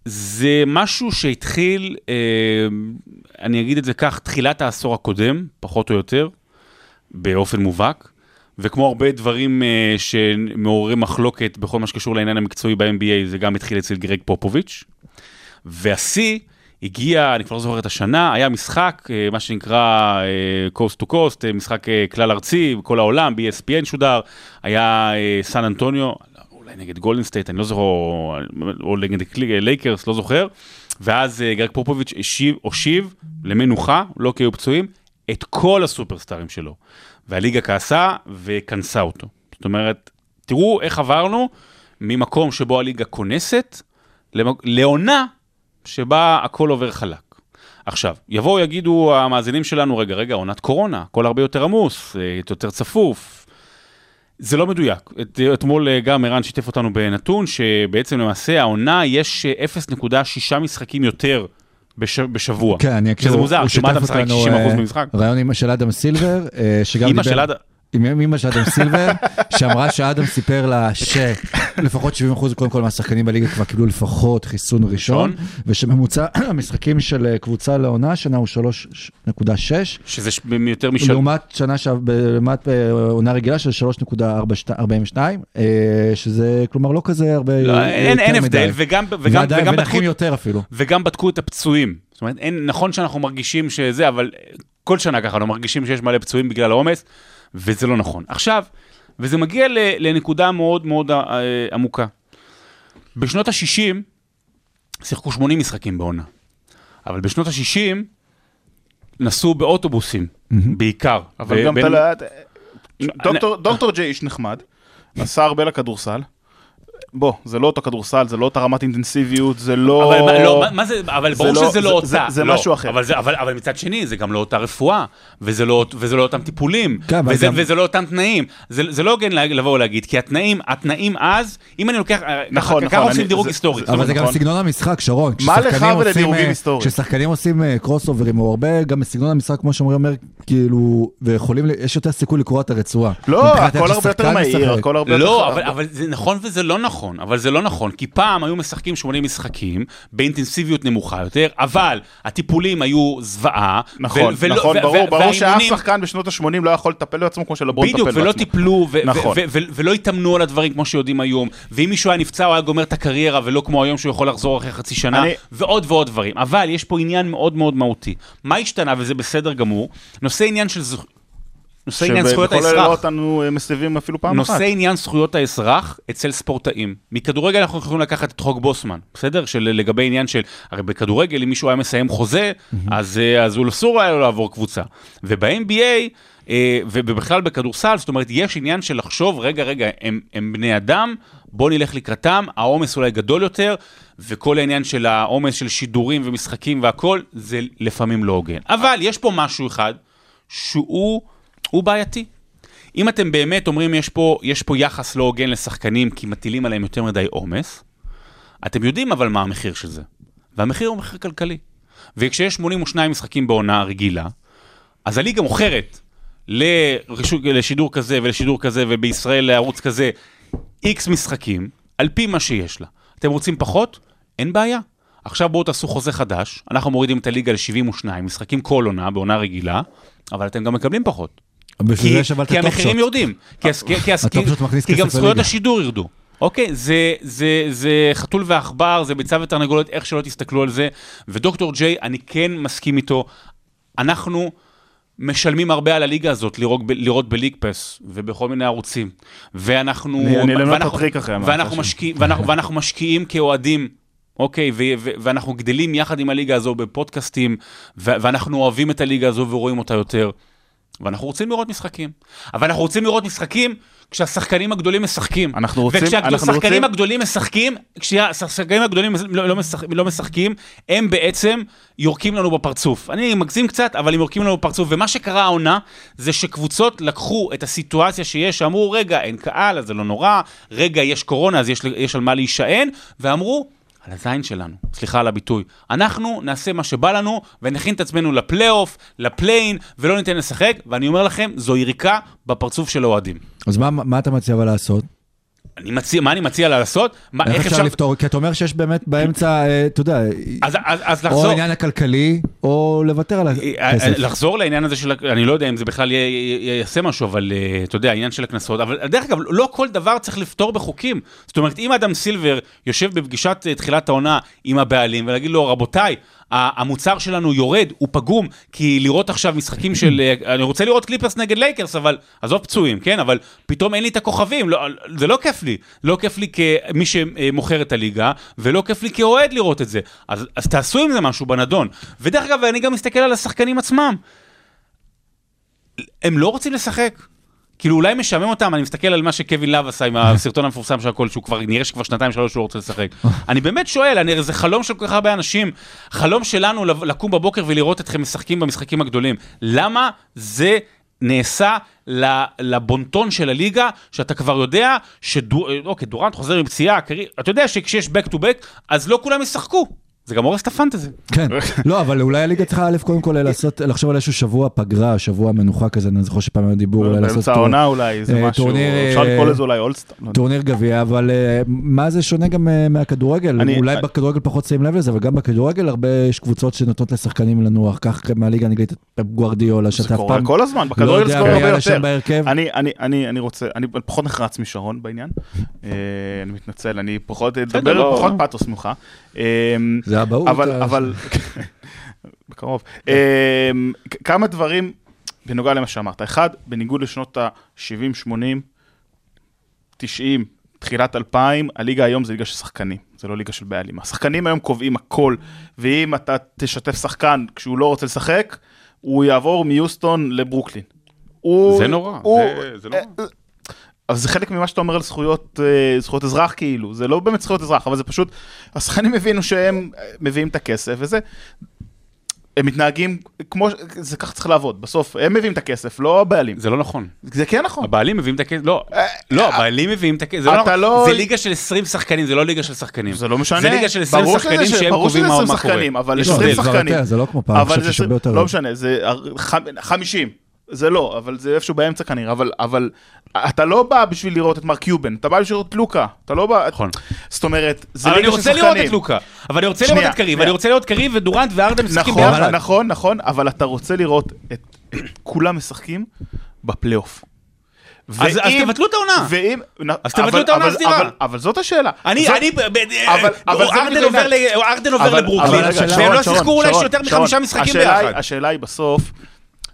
זה משהו שהתחיל, אה, אני אגיד את זה כך, תחילת העשור הקודם, פחות או יותר, באופן מובהק, וכמו הרבה דברים אה, שמעוררים מחלוקת בכל מה שקשור לעניין המקצועי ב-NBA, זה גם התחיל אצל גרג פופוביץ', והשיא הגיע, אני כבר לא זוכר את השנה, היה משחק, אה, מה שנקרא אה, Coast to Coast, אה, משחק כלל ארצי בכל העולם, ב-ESPN שודר, היה סן אנטוניו, אולי נגד גולדן סטייט, אני לא זוכר, או, נגד לייקרס, לא זוכר, ואז אה, גרג פופוביץ' השיב, הושיב למנוחה, לא כי היו פצועים, את כל הסופרסטארים שלו. והליגה כעסה וכנסה אותו. זאת אומרת, תראו איך עברנו ממקום שבו הליגה כונסת, לעונה שבה הכל עובר חלק. עכשיו, יבואו יגידו המאזינים שלנו, רגע, רגע, עונת קורונה, הכל הרבה יותר עמוס, אה, יותר צפוף. זה לא מדויק. את, אתמול אה, גם ערן שיתף אותנו בנתון, שבעצם למעשה העונה יש אה, 0.6 משחקים יותר בש, בשבוע. כן, אני אקריא, שזה מוזר, הוא שמה אתה שיתף משחק אותנו, 60% אה, במשחק? רעיון עם- של אדם סילבר, אה, שגם דיבר... של אדם, עם אמא של אדם סילבר, שאמרה שאדם סיפר לה שלפחות 70% קודם כל מהשחקנים בליגה כבר קיבלו לפחות חיסון ראשון, ושממוצע המשחקים של אה, קבוצה לעונה השנה הוא 3.6, שזה יותר משל... לעומת שנה, ש- לעומת אה, עונה רגילה של 3.42, אה, שזה כלומר לא כזה הרבה לא, אין, אין. הבדל, וגם, וגם, ועדיין, וגם, בדקו, יותר אפילו. וגם בדקו את הפצועים. זאת אומרת, אין, נכון שאנחנו מרגישים שזה, אבל כל שנה ככה, אנחנו מרגישים שיש מלא פצועים בגלל העומס, וזה לא נכון. עכשיו, וזה מגיע לנקודה מאוד מאוד אה, עמוקה. בשנות ה-60 שיחקו 80 משחקים בעונה, אבל בשנות ה-60 נסעו באוטובוסים, בעיקר. אבל גם אתה לא... אני- דוקטור- דוקטור ג'יי איש נחמד, עשה הרבה לכדורסל. בוא, זה לא אותו כדורסל, זה לא אותה רמת אינטנסיביות, זה לא... אבל, מה, לא, מה, מה זה, אבל ברור לא- שזה לא זה- אותה. זה- זה לא, משהו אחר. אבל, זה, אבל, אבל מצד שני, זה גם לא אותה רפואה, וזה לא, וזה לא אותם טיפולים, כן, וזה, גם- וזה לא אותם תנאים. זה, זה לא הוגן לבוא ולהגיד, כי התנאים, התנאים אז, אם אני לוקח, נכון, ככה נכון, עושים דירוג זה- היסטורי. זה- אבל זה גם נכון. סגנון המשחק, שרון. מה לך ולדירוגים אה, היסטוריים? כששחקנים עושים קרוס אוברים, או הרבה, גם בסגנון המשחק, כמו שאומרים, אומר, כאילו, ויכולים, ל- יש יותר סיכוי לקרוע את הרצועה. לא, הכל הרבה יותר ששחקן מהיר. הכל הרבה יותר... לא, אבל זה נכון וזה לא נכון, אבל זה לא נכון, כי פעם היו משחקים 80 משחקים באינטנסיביות נמוכה יותר, אבל הטיפולים היו זוועה. נכון, ו- נכון, ו- ברור, ו- ברור שאף שחקן בשנות ה-80 לא יכול לטפל בעצמו כמו שלברון מטפל בדיוק, בעצמו. ולא טיפלו, נכון. ולא התאמנו על הדברים כמו שיודעים היום, ואם מישהו היה נפצע הוא היה גומר את הקריירה, ולא כמו היום שהוא יכול לחזור אחרי חצי שנה, אני- ועוד ועוד דברים. אבל יש פה עניין מאוד מאוד מהותי. מה השתנה, וזה בסדר גמור, נושא עניין של. נושא עניין זכויות שבכל אלה לא האזרח. אותנו אה, מסבים אפילו פעם אחת. נושא עניין זכויות האזרח אצל ספורטאים. מכדורגל אנחנו יכולים לקחת את חוק בוסמן, בסדר? של לגבי עניין של, הרי בכדורגל אם מישהו היה מסיים חוזה, אז, אה, אז הוא אסור היה לו לעבור קבוצה. וב-NBA, אה, ובכלל בכדורסל, זאת אומרת, יש עניין של לחשוב, רגע, רגע, הם, הם בני אדם, בוא נלך לקראתם, העומס אולי גדול יותר, וכל העניין של העומס של שידורים ומשחקים והכל, זה לפעמים לא הוגן. אבל יש פה משהו אחד שהוא הוא בעייתי. אם אתם באמת אומרים יש פה, יש פה יחס לא הוגן לשחקנים כי מטילים עליהם יותר מדי עומס, אתם יודעים אבל מה המחיר של זה. והמחיר הוא מחיר כלכלי. וכשיש 82 משחקים בעונה רגילה, אז הליגה מוכרת לרישו- לשידור כזה ולשידור כזה ובישראל לערוץ כזה איקס משחקים, על פי מה שיש לה. אתם רוצים פחות? אין בעיה. עכשיו בואו תעשו חוזה חדש, אנחנו מורידים את הליגה ל-72 משחקים כל עונה בעונה רגילה, אבל אתם גם מקבלים פחות. בשביל כי, זה אבל את כי הטופ המחירים שוט. יורדים, כי, הס- כי, כי, כי גם זכויות. השידור ירדו. אוקיי, זה, זה, זה חתול ועכבר, זה ביצה ותרנגולת, איך שלא תסתכלו על זה. ודוקטור ג'יי, אני כן מסכים איתו, אנחנו משלמים הרבה על הליגה הזאת לראות, לראות ב League Pass ובכל מיני ערוצים. ואנחנו... אני- אלמד את ואנחנו- הטריק אחרי ואנחנו, משקיע, ואנחנו, ואנחנו משקיעים כאוהדים. אוקיי, ו- ו- ואנחנו גדלים יחד עם הליגה הזו בפודקאסטים, ו- ואנחנו אוהבים את הליגה הזו ורואים אותה יותר. ואנחנו רוצים לראות משחקים. אבל אנחנו רוצים לראות משחקים כשהשחקנים הגדולים משחקים. אנחנו רוצים- אנחנו וכשהשחקנים רוצים- הגדולים משחקים, כשהשחקנים הגדולים לא, לא, משחק, לא משחקים, הם בעצם יורקים לנו בפרצוף. אני מגזים קצת, אבל הם יורקים לנו בפרצוף. ומה שקרה העונה, זה שקבוצות לקחו את הסיטואציה שיש, אמרו, רגע, אין קהל, אז זה לא נורא, רגע, יש קורונה, אז יש, יש על מה להישען, ואמרו, על הזין שלנו, סליחה על הביטוי. אנחנו נעשה מה שבא לנו ונכין את עצמנו לפלייאוף, לפליין, ולא ניתן לשחק, ואני אומר לכם, זו יריקה בפרצוף של האוהדים. אז מה- מה אתה מציע לעשות? אני מציע, מה אני מציע לה לעשות? מה, איך אפשר לפתור? כי אתה אומר שיש באמת באמצע, אה, אתה יודע, אז, אז, אז או לחזור, העניין הכלכלי, או לוותר על אה, הכסף. לחזור לעניין הזה של, אני לא יודע אם זה בכלל יעשה משהו, אבל אה, אתה יודע, העניין של הקנסות, אבל דרך אגב, לא כל דבר צריך לפתור בחוקים. זאת אומרת, אם אדם סילבר יושב בפגישת אה, תחילת העונה עם הבעלים ולהגיד לו, רבותיי, המוצר שלנו יורד, הוא פגום, כי לראות עכשיו משחקים של, אה, אני רוצה לראות קליפרס נגד לייקרס, אבל עזוב פצועים, כן? אבל פתאום אין לי את הכוכבים, לא, זה לא כיף לי. לא כיף לי כמי שמוכר את הליגה, ולא כיף לי כאוהד לראות את זה. אז, אז תעשו עם זה משהו בנדון. ודרך אגב, אני גם מסתכל על השחקנים עצמם. הם לא רוצים לשחק. כאילו אולי משעמם אותם, אני מסתכל על מה שקווין לאב עשה עם הסרטון המפורסם של הכל, שהוא כבר, נראה שכבר שנתיים שלוש שהוא לא רוצה לשחק. אני באמת שואל, אני, זה חלום של כל כך הרבה אנשים, חלום שלנו לקום בבוקר ולראות אתכם משחקים במשחקים הגדולים. למה זה נעשה לבונטון של הליגה, שאתה כבר יודע שאוקיי, דורנט חוזר עם פציעה, אתה יודע שכשיש back to back, אז לא כולם ישחקו. זה גם הורס את הפנטזי. כן, לא, אבל אולי הליגה צריכה א', קודם כל לעשות, לחשוב על איזשהו שבוע פגרה, שבוע מנוחה כזה, אני זוכר שפעם היה דיבור אולי לעשות באמצע העונה אולי, זה אה, משהו, אפשר אה, לקרוא לזה אולי אולסטאר. לא. טורניר גביע, אבל אה, מה זה שונה גם מהכדורגל? אולי בכדורגל פחות שמים לב לזה, אבל גם בכדורגל הרבה יש קבוצות שנותנות לשחקנים לנוח, קח מהליגה פפ גוארדיולה, שאתה זה אף קורה פעם כל הזמן, לא בכדורגל זה קורה הרבה יותר. בהרכב. אני, אני, אני, אני רוצה, אני פחות נחרץ משרון בעניין, אני מתנצל, אני פחות, אדבר לא. פחות פאתוס ממך. אה, זה אבהות. אבל, אה, אבל, בקרוב. אה, כ- כמה דברים בנוגע למה שאמרת. אחד, בניגוד לשנות ה-70, 80, 90, תחילת 2000, הליגה היום זה ליגה של שחקנים, זה לא ליגה של בעלים. השחקנים היום קובעים הכל, ואם אתה תשתף שחקן כשהוא לא רוצה לשחק, הוא יעבור מיוסטון לברוקלין. הוא, זה נורא, הוא, זה- זה נורא. אה, אבל זה חלק ממה שאתה אומר על זכויות, אה, זכויות אזרח כאילו, זה לא באמת זכויות אזרח, אבל זה פשוט, השחקנים הבינו שהם אה, מביאים את הכסף וזה. הם מתנהגים כמו, זה ככה צריך לעבוד, בסוף הם מביאים את הכסף, לא הבעלים. זה לא נכון. זה כן נכון. הבעלים מביאים את הכסף, לא, לא, הבעלים מביאים את הכסף, זה אתה לא לא- נכון. זה ליגה של 20 שחקנים, זה לא ליגה של שחקנים. זה לא משנה. זה ליגה של 20 ברור שזה שחקנים ש- שהם ברור קובעים שזה מה 20 קורה. שחקנים, אבל יש יש לא, 20 זה כבר שחקנים. זה לא כמו פעם, אני אבל חושב שיש הרבה יותר. לא משנה, זה הר- ח- 50. זה לא, אבל זה איפשהו באמצע כנראה, אבל, אבל אתה לא בא בשביל לראות את מרק קיובן, אתה בא בשביל לראות את לוקה, אתה לא בא... נכון. זאת אומרת, זה אבל אני ליגה של רוצה שחקנים. לראות את לוקה, אבל אני רוצה לראות את קריב, שנייה. אני רוצה לראות קריב ודורנט וארדם משחקים נכון, ביחד. נכון, נכון, אבל אתה רוצה לראות את, כולם משחקים בפלייאוף. אז- תבטלו את העונה. ואם, אז תבטלו אבל- את העונה אבל- הסדירה. אבל- אבל זאת השאלה. אני, אני, אבל- אבל זה ארדן עובר אבל- לברוקלין, אבל והם לא שיחקו אולי שרון. מחמישה משחקים ביחד. השאלה היא בסוף,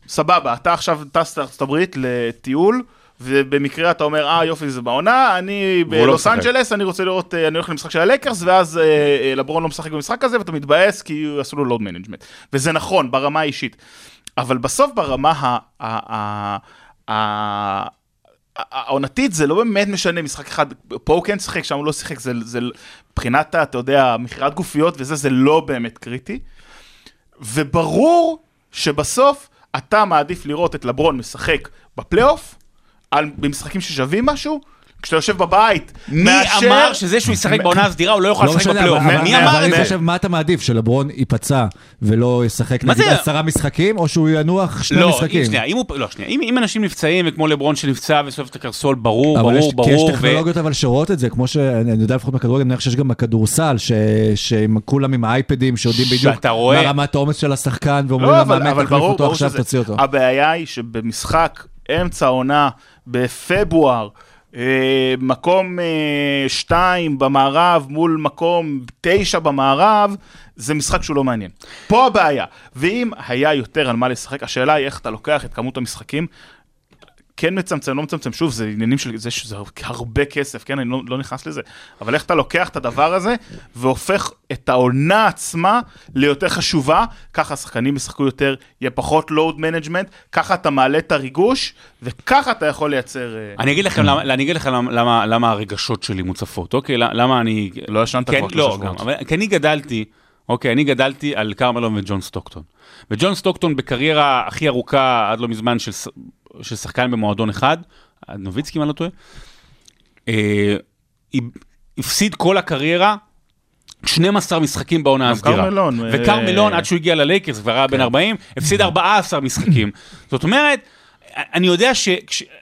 סבבה, אתה עכשיו טס לארצות הברית לטיול, ובמקרה אתה אומר, אה יופי זה בעונה, אני לא בלוס משחק. אנג'לס, אני רוצה לראות, אה, אני הולך למשחק של הלקרס, ואז אה, אה, לברון לא משחק במשחק הזה, ואתה מתבאס כי עשו לו load management. וזה נכון, ברמה האישית. אבל בסוף ברמה ה- ה- ה- ה- העונתית זה לא באמת משנה משחק אחד, פה הוא כן שיחק, שם הוא לא שיחק, זה, זה מבחינת, אתה יודע, מכירת גופיות וזה, זה לא באמת קריטי. וברור שבסוף אתה מעדיף לראות את לברון משחק בפלייאוף, במשחקים ששווים משהו, כשאתה יושב בבית, מי מאשר- אמר שזה שהוא ישחק בעונה הסדירה הוא לא יוכל לא לשחק בפלייאוף? אבל- מי אבל- אמר אבל את אני זה? חושב, מה אתה מעדיף, שלברון ייפצע ולא ישחק מה נגיד זה? עשרה משחקים, או שהוא ינוח שני לא, משחקים? שנייה, אם הוא, לא, שנייה, אם, אם אנשים נפצעים וכמו לברון שנפצע וסובב את הקרסול, ברור, אבל ברור, יש, כי יש ברור, טכנולוגיות אבל שרואות את זה, כמו שאני אני יודע לפחות בכדורגל, אני מניח שיש גם בכדורסל, ש- שהם כולם עם האייפדים שיודעים בדיוק מה רמת העומס של השחקן, ואומרים לא, למאמן, אבל, אבל תחליף ברור, אותו ברור עכשיו. תוציא אותו. הבעיה היא שבמשחק אמצע העונה, בפברואר, מקום אה, שתיים במערב מול מקום תשע במערב, זה משחק שהוא לא מעניין. פה הבעיה. ואם היה יותר על מה לשחק, השאלה היא איך אתה לוקח את כמות המשחקים. כן מצמצם, לא מצמצם, שוב, זה עניינים של זה שזה הרבה כסף, כן, אני לא, לא נכנס לזה, אבל איך אתה לוקח את הדבר הזה והופך את העונה עצמה ליותר חשובה, ככה השחקנים ישחקו יותר, יהיה פחות load management, ככה אתה מעלה את הריגוש, וככה אתה יכול לייצר... אה, אני אגיד לכם למה, אני אגיד לכם למה, למה, למה הרגשות שלי מוצפות, אוקיי? למה אני... לא ישנת כן, כבר לא, שלושה שבועות. אבל כי אני גדלתי, אוקיי, אני גדלתי על קארל מלון וג'ון סטוקטון. וג'ון סטוקטון בקריירה הכי ארוכה עד לא מזמן של, של שחקן במועדון אחד, נוביצקי אם אני לא טועה, אה, הפסיד כל הקריירה 12 משחקים בעונה הסדירה. קרמלון, אה, וקרמלון, עד שהוא הגיע ללייקרס כבר היה בן 40, הפסיד 14 משחקים. זאת אומרת, אני יודע ש...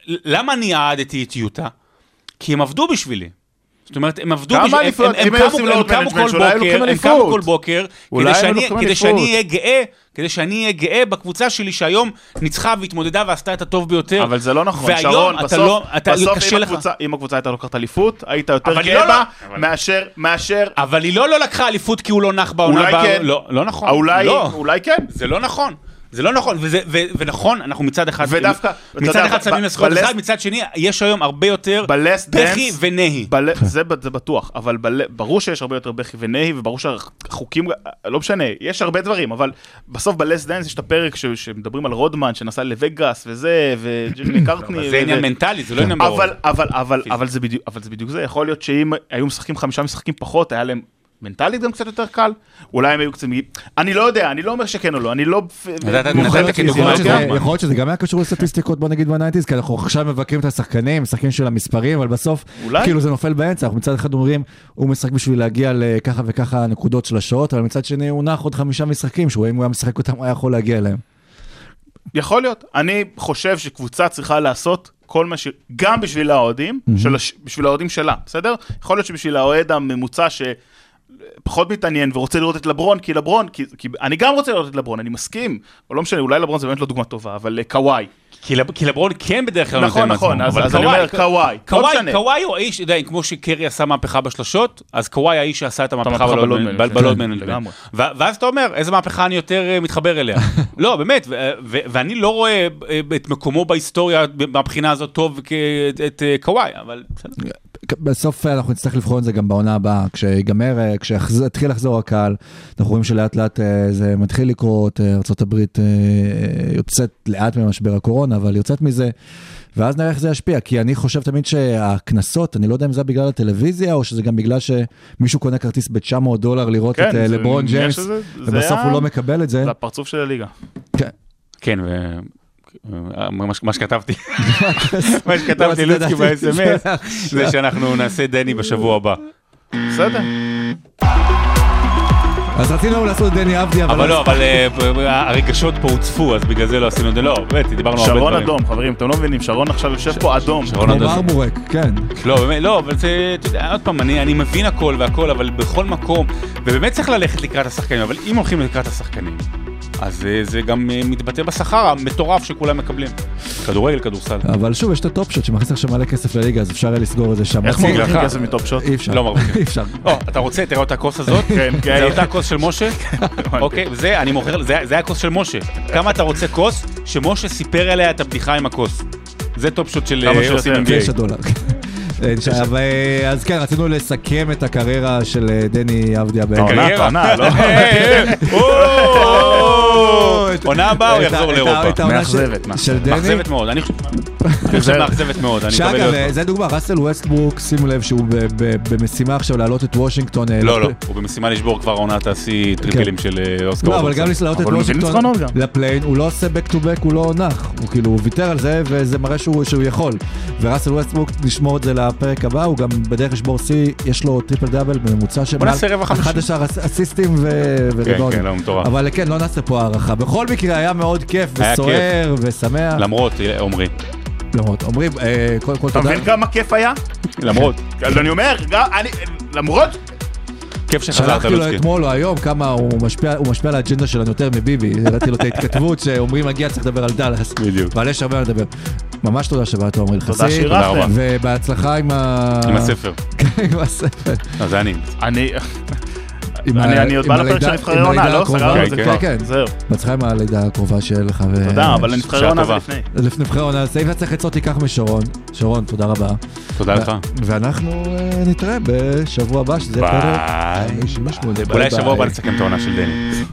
למה אני אהדתי את יוטה? כי הם עבדו בשבילי. זאת אומרת, הם עבדו, כמה אליפויות? הם- קמו- כל בוקר, הם קמו. כל בוקר, כדי. שאני אהיה גאה, כדי שאני אהיה גאה בקבוצה שלי שהיום ניצחה והתמודדה ועשתה את הטוב ביותר. אבל זה לא נכון, והיום שרון, אתה בסוף, לא, אתה, בסוף קשה אם, לך. הקבוצה, אם הקבוצה הייתה לוקחת אליפות, היית יותר גאה לא בה לא- מאשר, מאשר, אבל היא לא לא לקחה אליפות כי הוא לא נח בעונה אולי הבאה. כן. לא, לא נכון. אולי, לא. אולי כן. זה לא נכון. זה לא נכון, וזה, ו, ונכון, אנחנו מצד אחד, ודווקא, מצד יודע, אחד שמים לזכויות בלס- אחד, מצד שני, יש היום הרבה יותר בכי ונהי. בל... זה, זה בטוח, אבל בל... ברור שיש הרבה יותר בכי ונהי, וברור שהחוקים, לא משנה, יש הרבה דברים, אבל בסוף ב Last Dance יש את הפרק ש... שמדברים על רודמן שנסע לווגאס וזה, וג'ימי מקארטני. אבל זה עניין מנטלי, זה לא עניין אבל, ברור. אבל, אבל, אבל, זה בדיוק, אבל זה בדיוק זה, יכול להיות שאם היו משחקים חמישה משחקים פחות, היה להם מנטלית גם קצת יותר קל, אולי הם היו קצת... אני לא יודע, אני לא אומר שכן או לא, אני לא... יכול להיות שזה- גם היה קשור לסטטיסטיקות, בוא נגיד בניינטיז, כי אנחנו עכשיו מבקרים את השחקנים, משחקים של המספרים, אבל בסוף. כאילו זה נופל באמצע, אנחנו מצד אחד אומרים, הוא משחק בשביל להגיע לככה וככה נקודות של השעות, אבל מצד שני הוא נח עוד חמישה משחקים, שהוא אם הוא היה משחק אותם, הוא היה יכול להגיע אליהם. יכול להיות. אני חושב שקבוצה צריכה לעשות כל מה ש... גם בשביל האוהדים, של הש... בשביל האוהדים שלה, בסדר? יכול להיות שבשביל האוהד הממוצע שפחות מתעניין ורוצה לראות את לברון, כי לברון, כי, כי אני גם רוצה לראות את לברון, אני מסכים, או לא משנה, אולי לברון זה באמת לא דוגמה טובה, אבל אה, קוואי. כי לב- כי לברון כן בדרך כלל נכון, נותן נכון, אז- אז אני אומר, קוואי, לא קוואי. קוואי הוא האיש, אתה יודע, כמו שקרי עשה מהפכה בשלושות, אז קוואי האיש שעשה את המהפכה המהפכה ב load ב load man- management, ב load כן, ואז אתה אומר, איזה מהפכה אני יותר אה, מתחבר אליה. לא, באמת, ואני לא רואה אה, את מקומו בהיסטוריה מהבחינה הזאת טוב את קוואי, אבל בסדר. בסוף אנחנו נצטרך לבחון את זה גם בעונה הבאה, כשיגמר, אה, כשיתחיל לחזור הקהל, אנחנו רואים שלאט לאט אה, זה מתחיל לקרות, אה, ארה"ב יוצאת לאט ממשבר הקורונה, אבל יוצאת מזה, ואז נראה איך זה ישפיע, כי אני חושב תמיד שהקנסות, אני לא יודע אם זה בגלל הטלוויזיה, או שזה גם בגלל שמישהו קונה כרטיס ב-900 דולר לראות כן, את זה- לברון ג'יימס, זה ובסוף היה- הוא לא מקבל את זה. זה הפרצוף של הליגה. כן. כן, ו... מה שכתבתי, מה לא שכתבתי רציתי לוצקי. ב-SMS, זה שאנחנו נעשה דני בשבוע הבא. בסדר. אז רצינו לעשות דני אבדיה, אבל... אבל לא, אבל אה, הרגשות פה הוצפו, אז בגלל זה לא עשינו את זה, לא, באמת, דיברנו הרבה שרון דברים. אדום, חברים, אתם לא מבינים, שרון עכשיו יושב פה אדום. שרון כמו אדום. מרמורק, כן. לא, באמת, לא, אבל זה, אתה יודע, עוד פעם, אני מבין הכל והכל, אבל בכל מקום, ובאמת צריך ללכת לקראת השחקנים, אבל אם הולכים לקראת השחקנים, אז אה, זה גם אה, מתבטא בשכר המטורף שכולם מקבלים. כדורגל, כדורסל. אבל שוב, יש את ה Top Shot שמכניס עכשיו מלא כסף לליגה, אז אפשר יהיה לסגור את זה שם. איך מרוויחים לך. כסף מ Top Shot? אי אפשר. לא מרוויחים. אי אפשר. או, אתה רוצה, תראה את הכוס הזאת? כן, כן. זה אותה כוס של משה? אוקיי, זה, אני מוכר, זה זה הכוס של משה. כמה אתה רוצה כוס שמשה סיפר עליה את הבדיחה עם הכוס? זה Top Shot של כמה אה. עושים NBA. דולר. אבל, אה, אז כן, רצינו לסכם את הקריירה של דני. העונה קריירה. האחרונה, לא? אה, אה, או, עונה הבאה הוא יחזור לאירופה. את העונה מאכזבת, של- מאכזבת. של דני. מאכזבת מאוד, אני חושב מאכזבת מאוד, אני שאגב, להיות... זה דוגמה, ראסל ווסטברוק, שימו לב שהוא ב- ב- במשימה עכשיו להעלות את וושינגטון. אה, לא, לפ- לא, הוא במשימה לשבור כבר עונת השיא טריפלים של אה, אוסקר לא, אבל. גם להעלות את וושינגטון. ל play-in, הוא לא עושה back to back, הוא לא נח. הוא כאילו, הוא ויתר על זה, וזה מראה שהוא יכול. וראסל ווסטברוק, נשמור את זה לפרק הבא, הוא גם בדרך לשבור שיא, יש לו triple double בממוצע של בוא נעשה רבע חמישי. 11 אסיסטים ו- כן. כן, לא, מטורף. אבל כן, לא נעשה פה הארכה. בכל מקרה, היה מאוד כיף היה וסוער ושמח. למרות, אה, עמרי, למרות, אומרים, אה, קודם כל אתה תודה. מבין כמה כיף היה? למרות, אז אני אומר, גם אני, למרות, כיף שחזרת שלחתי לו לוצקי. אתמול או היום כמה הוא משפיע, הוא משפיע על האג'נדה שלנו יותר מביבי. הראיתי לו את ההתכתבות שאומרים מגיע צריך לדבר על דאלאס. בדיוק. אבל יש הרבה מה לדבר. ממש תודה שבאת עומרי תודה לחסי. שאירחתם. רבה. ובהצלחה עם ה... עם הספר. עם הספר. זה אני. אני, אני עוד בא לפרק של נבחרי עונה, לא? סגרנו את כן, זה כן, כבר. כן. זהו. בהצלחה עם הלידה הקרובה שיהיה לך. ו- תודה, אבל לנבחרי עונה זה. לפני. לפני נבחרי עונה, סעיף צריך עצות תיקח משרון. שרון, תודה רבה. תודה לך. ואנחנו אה, נתראה בשבוע הבא, שזה ביי. פרק 58. אולי ביי שבוע ביי. הבא נסכם את העונה של דני.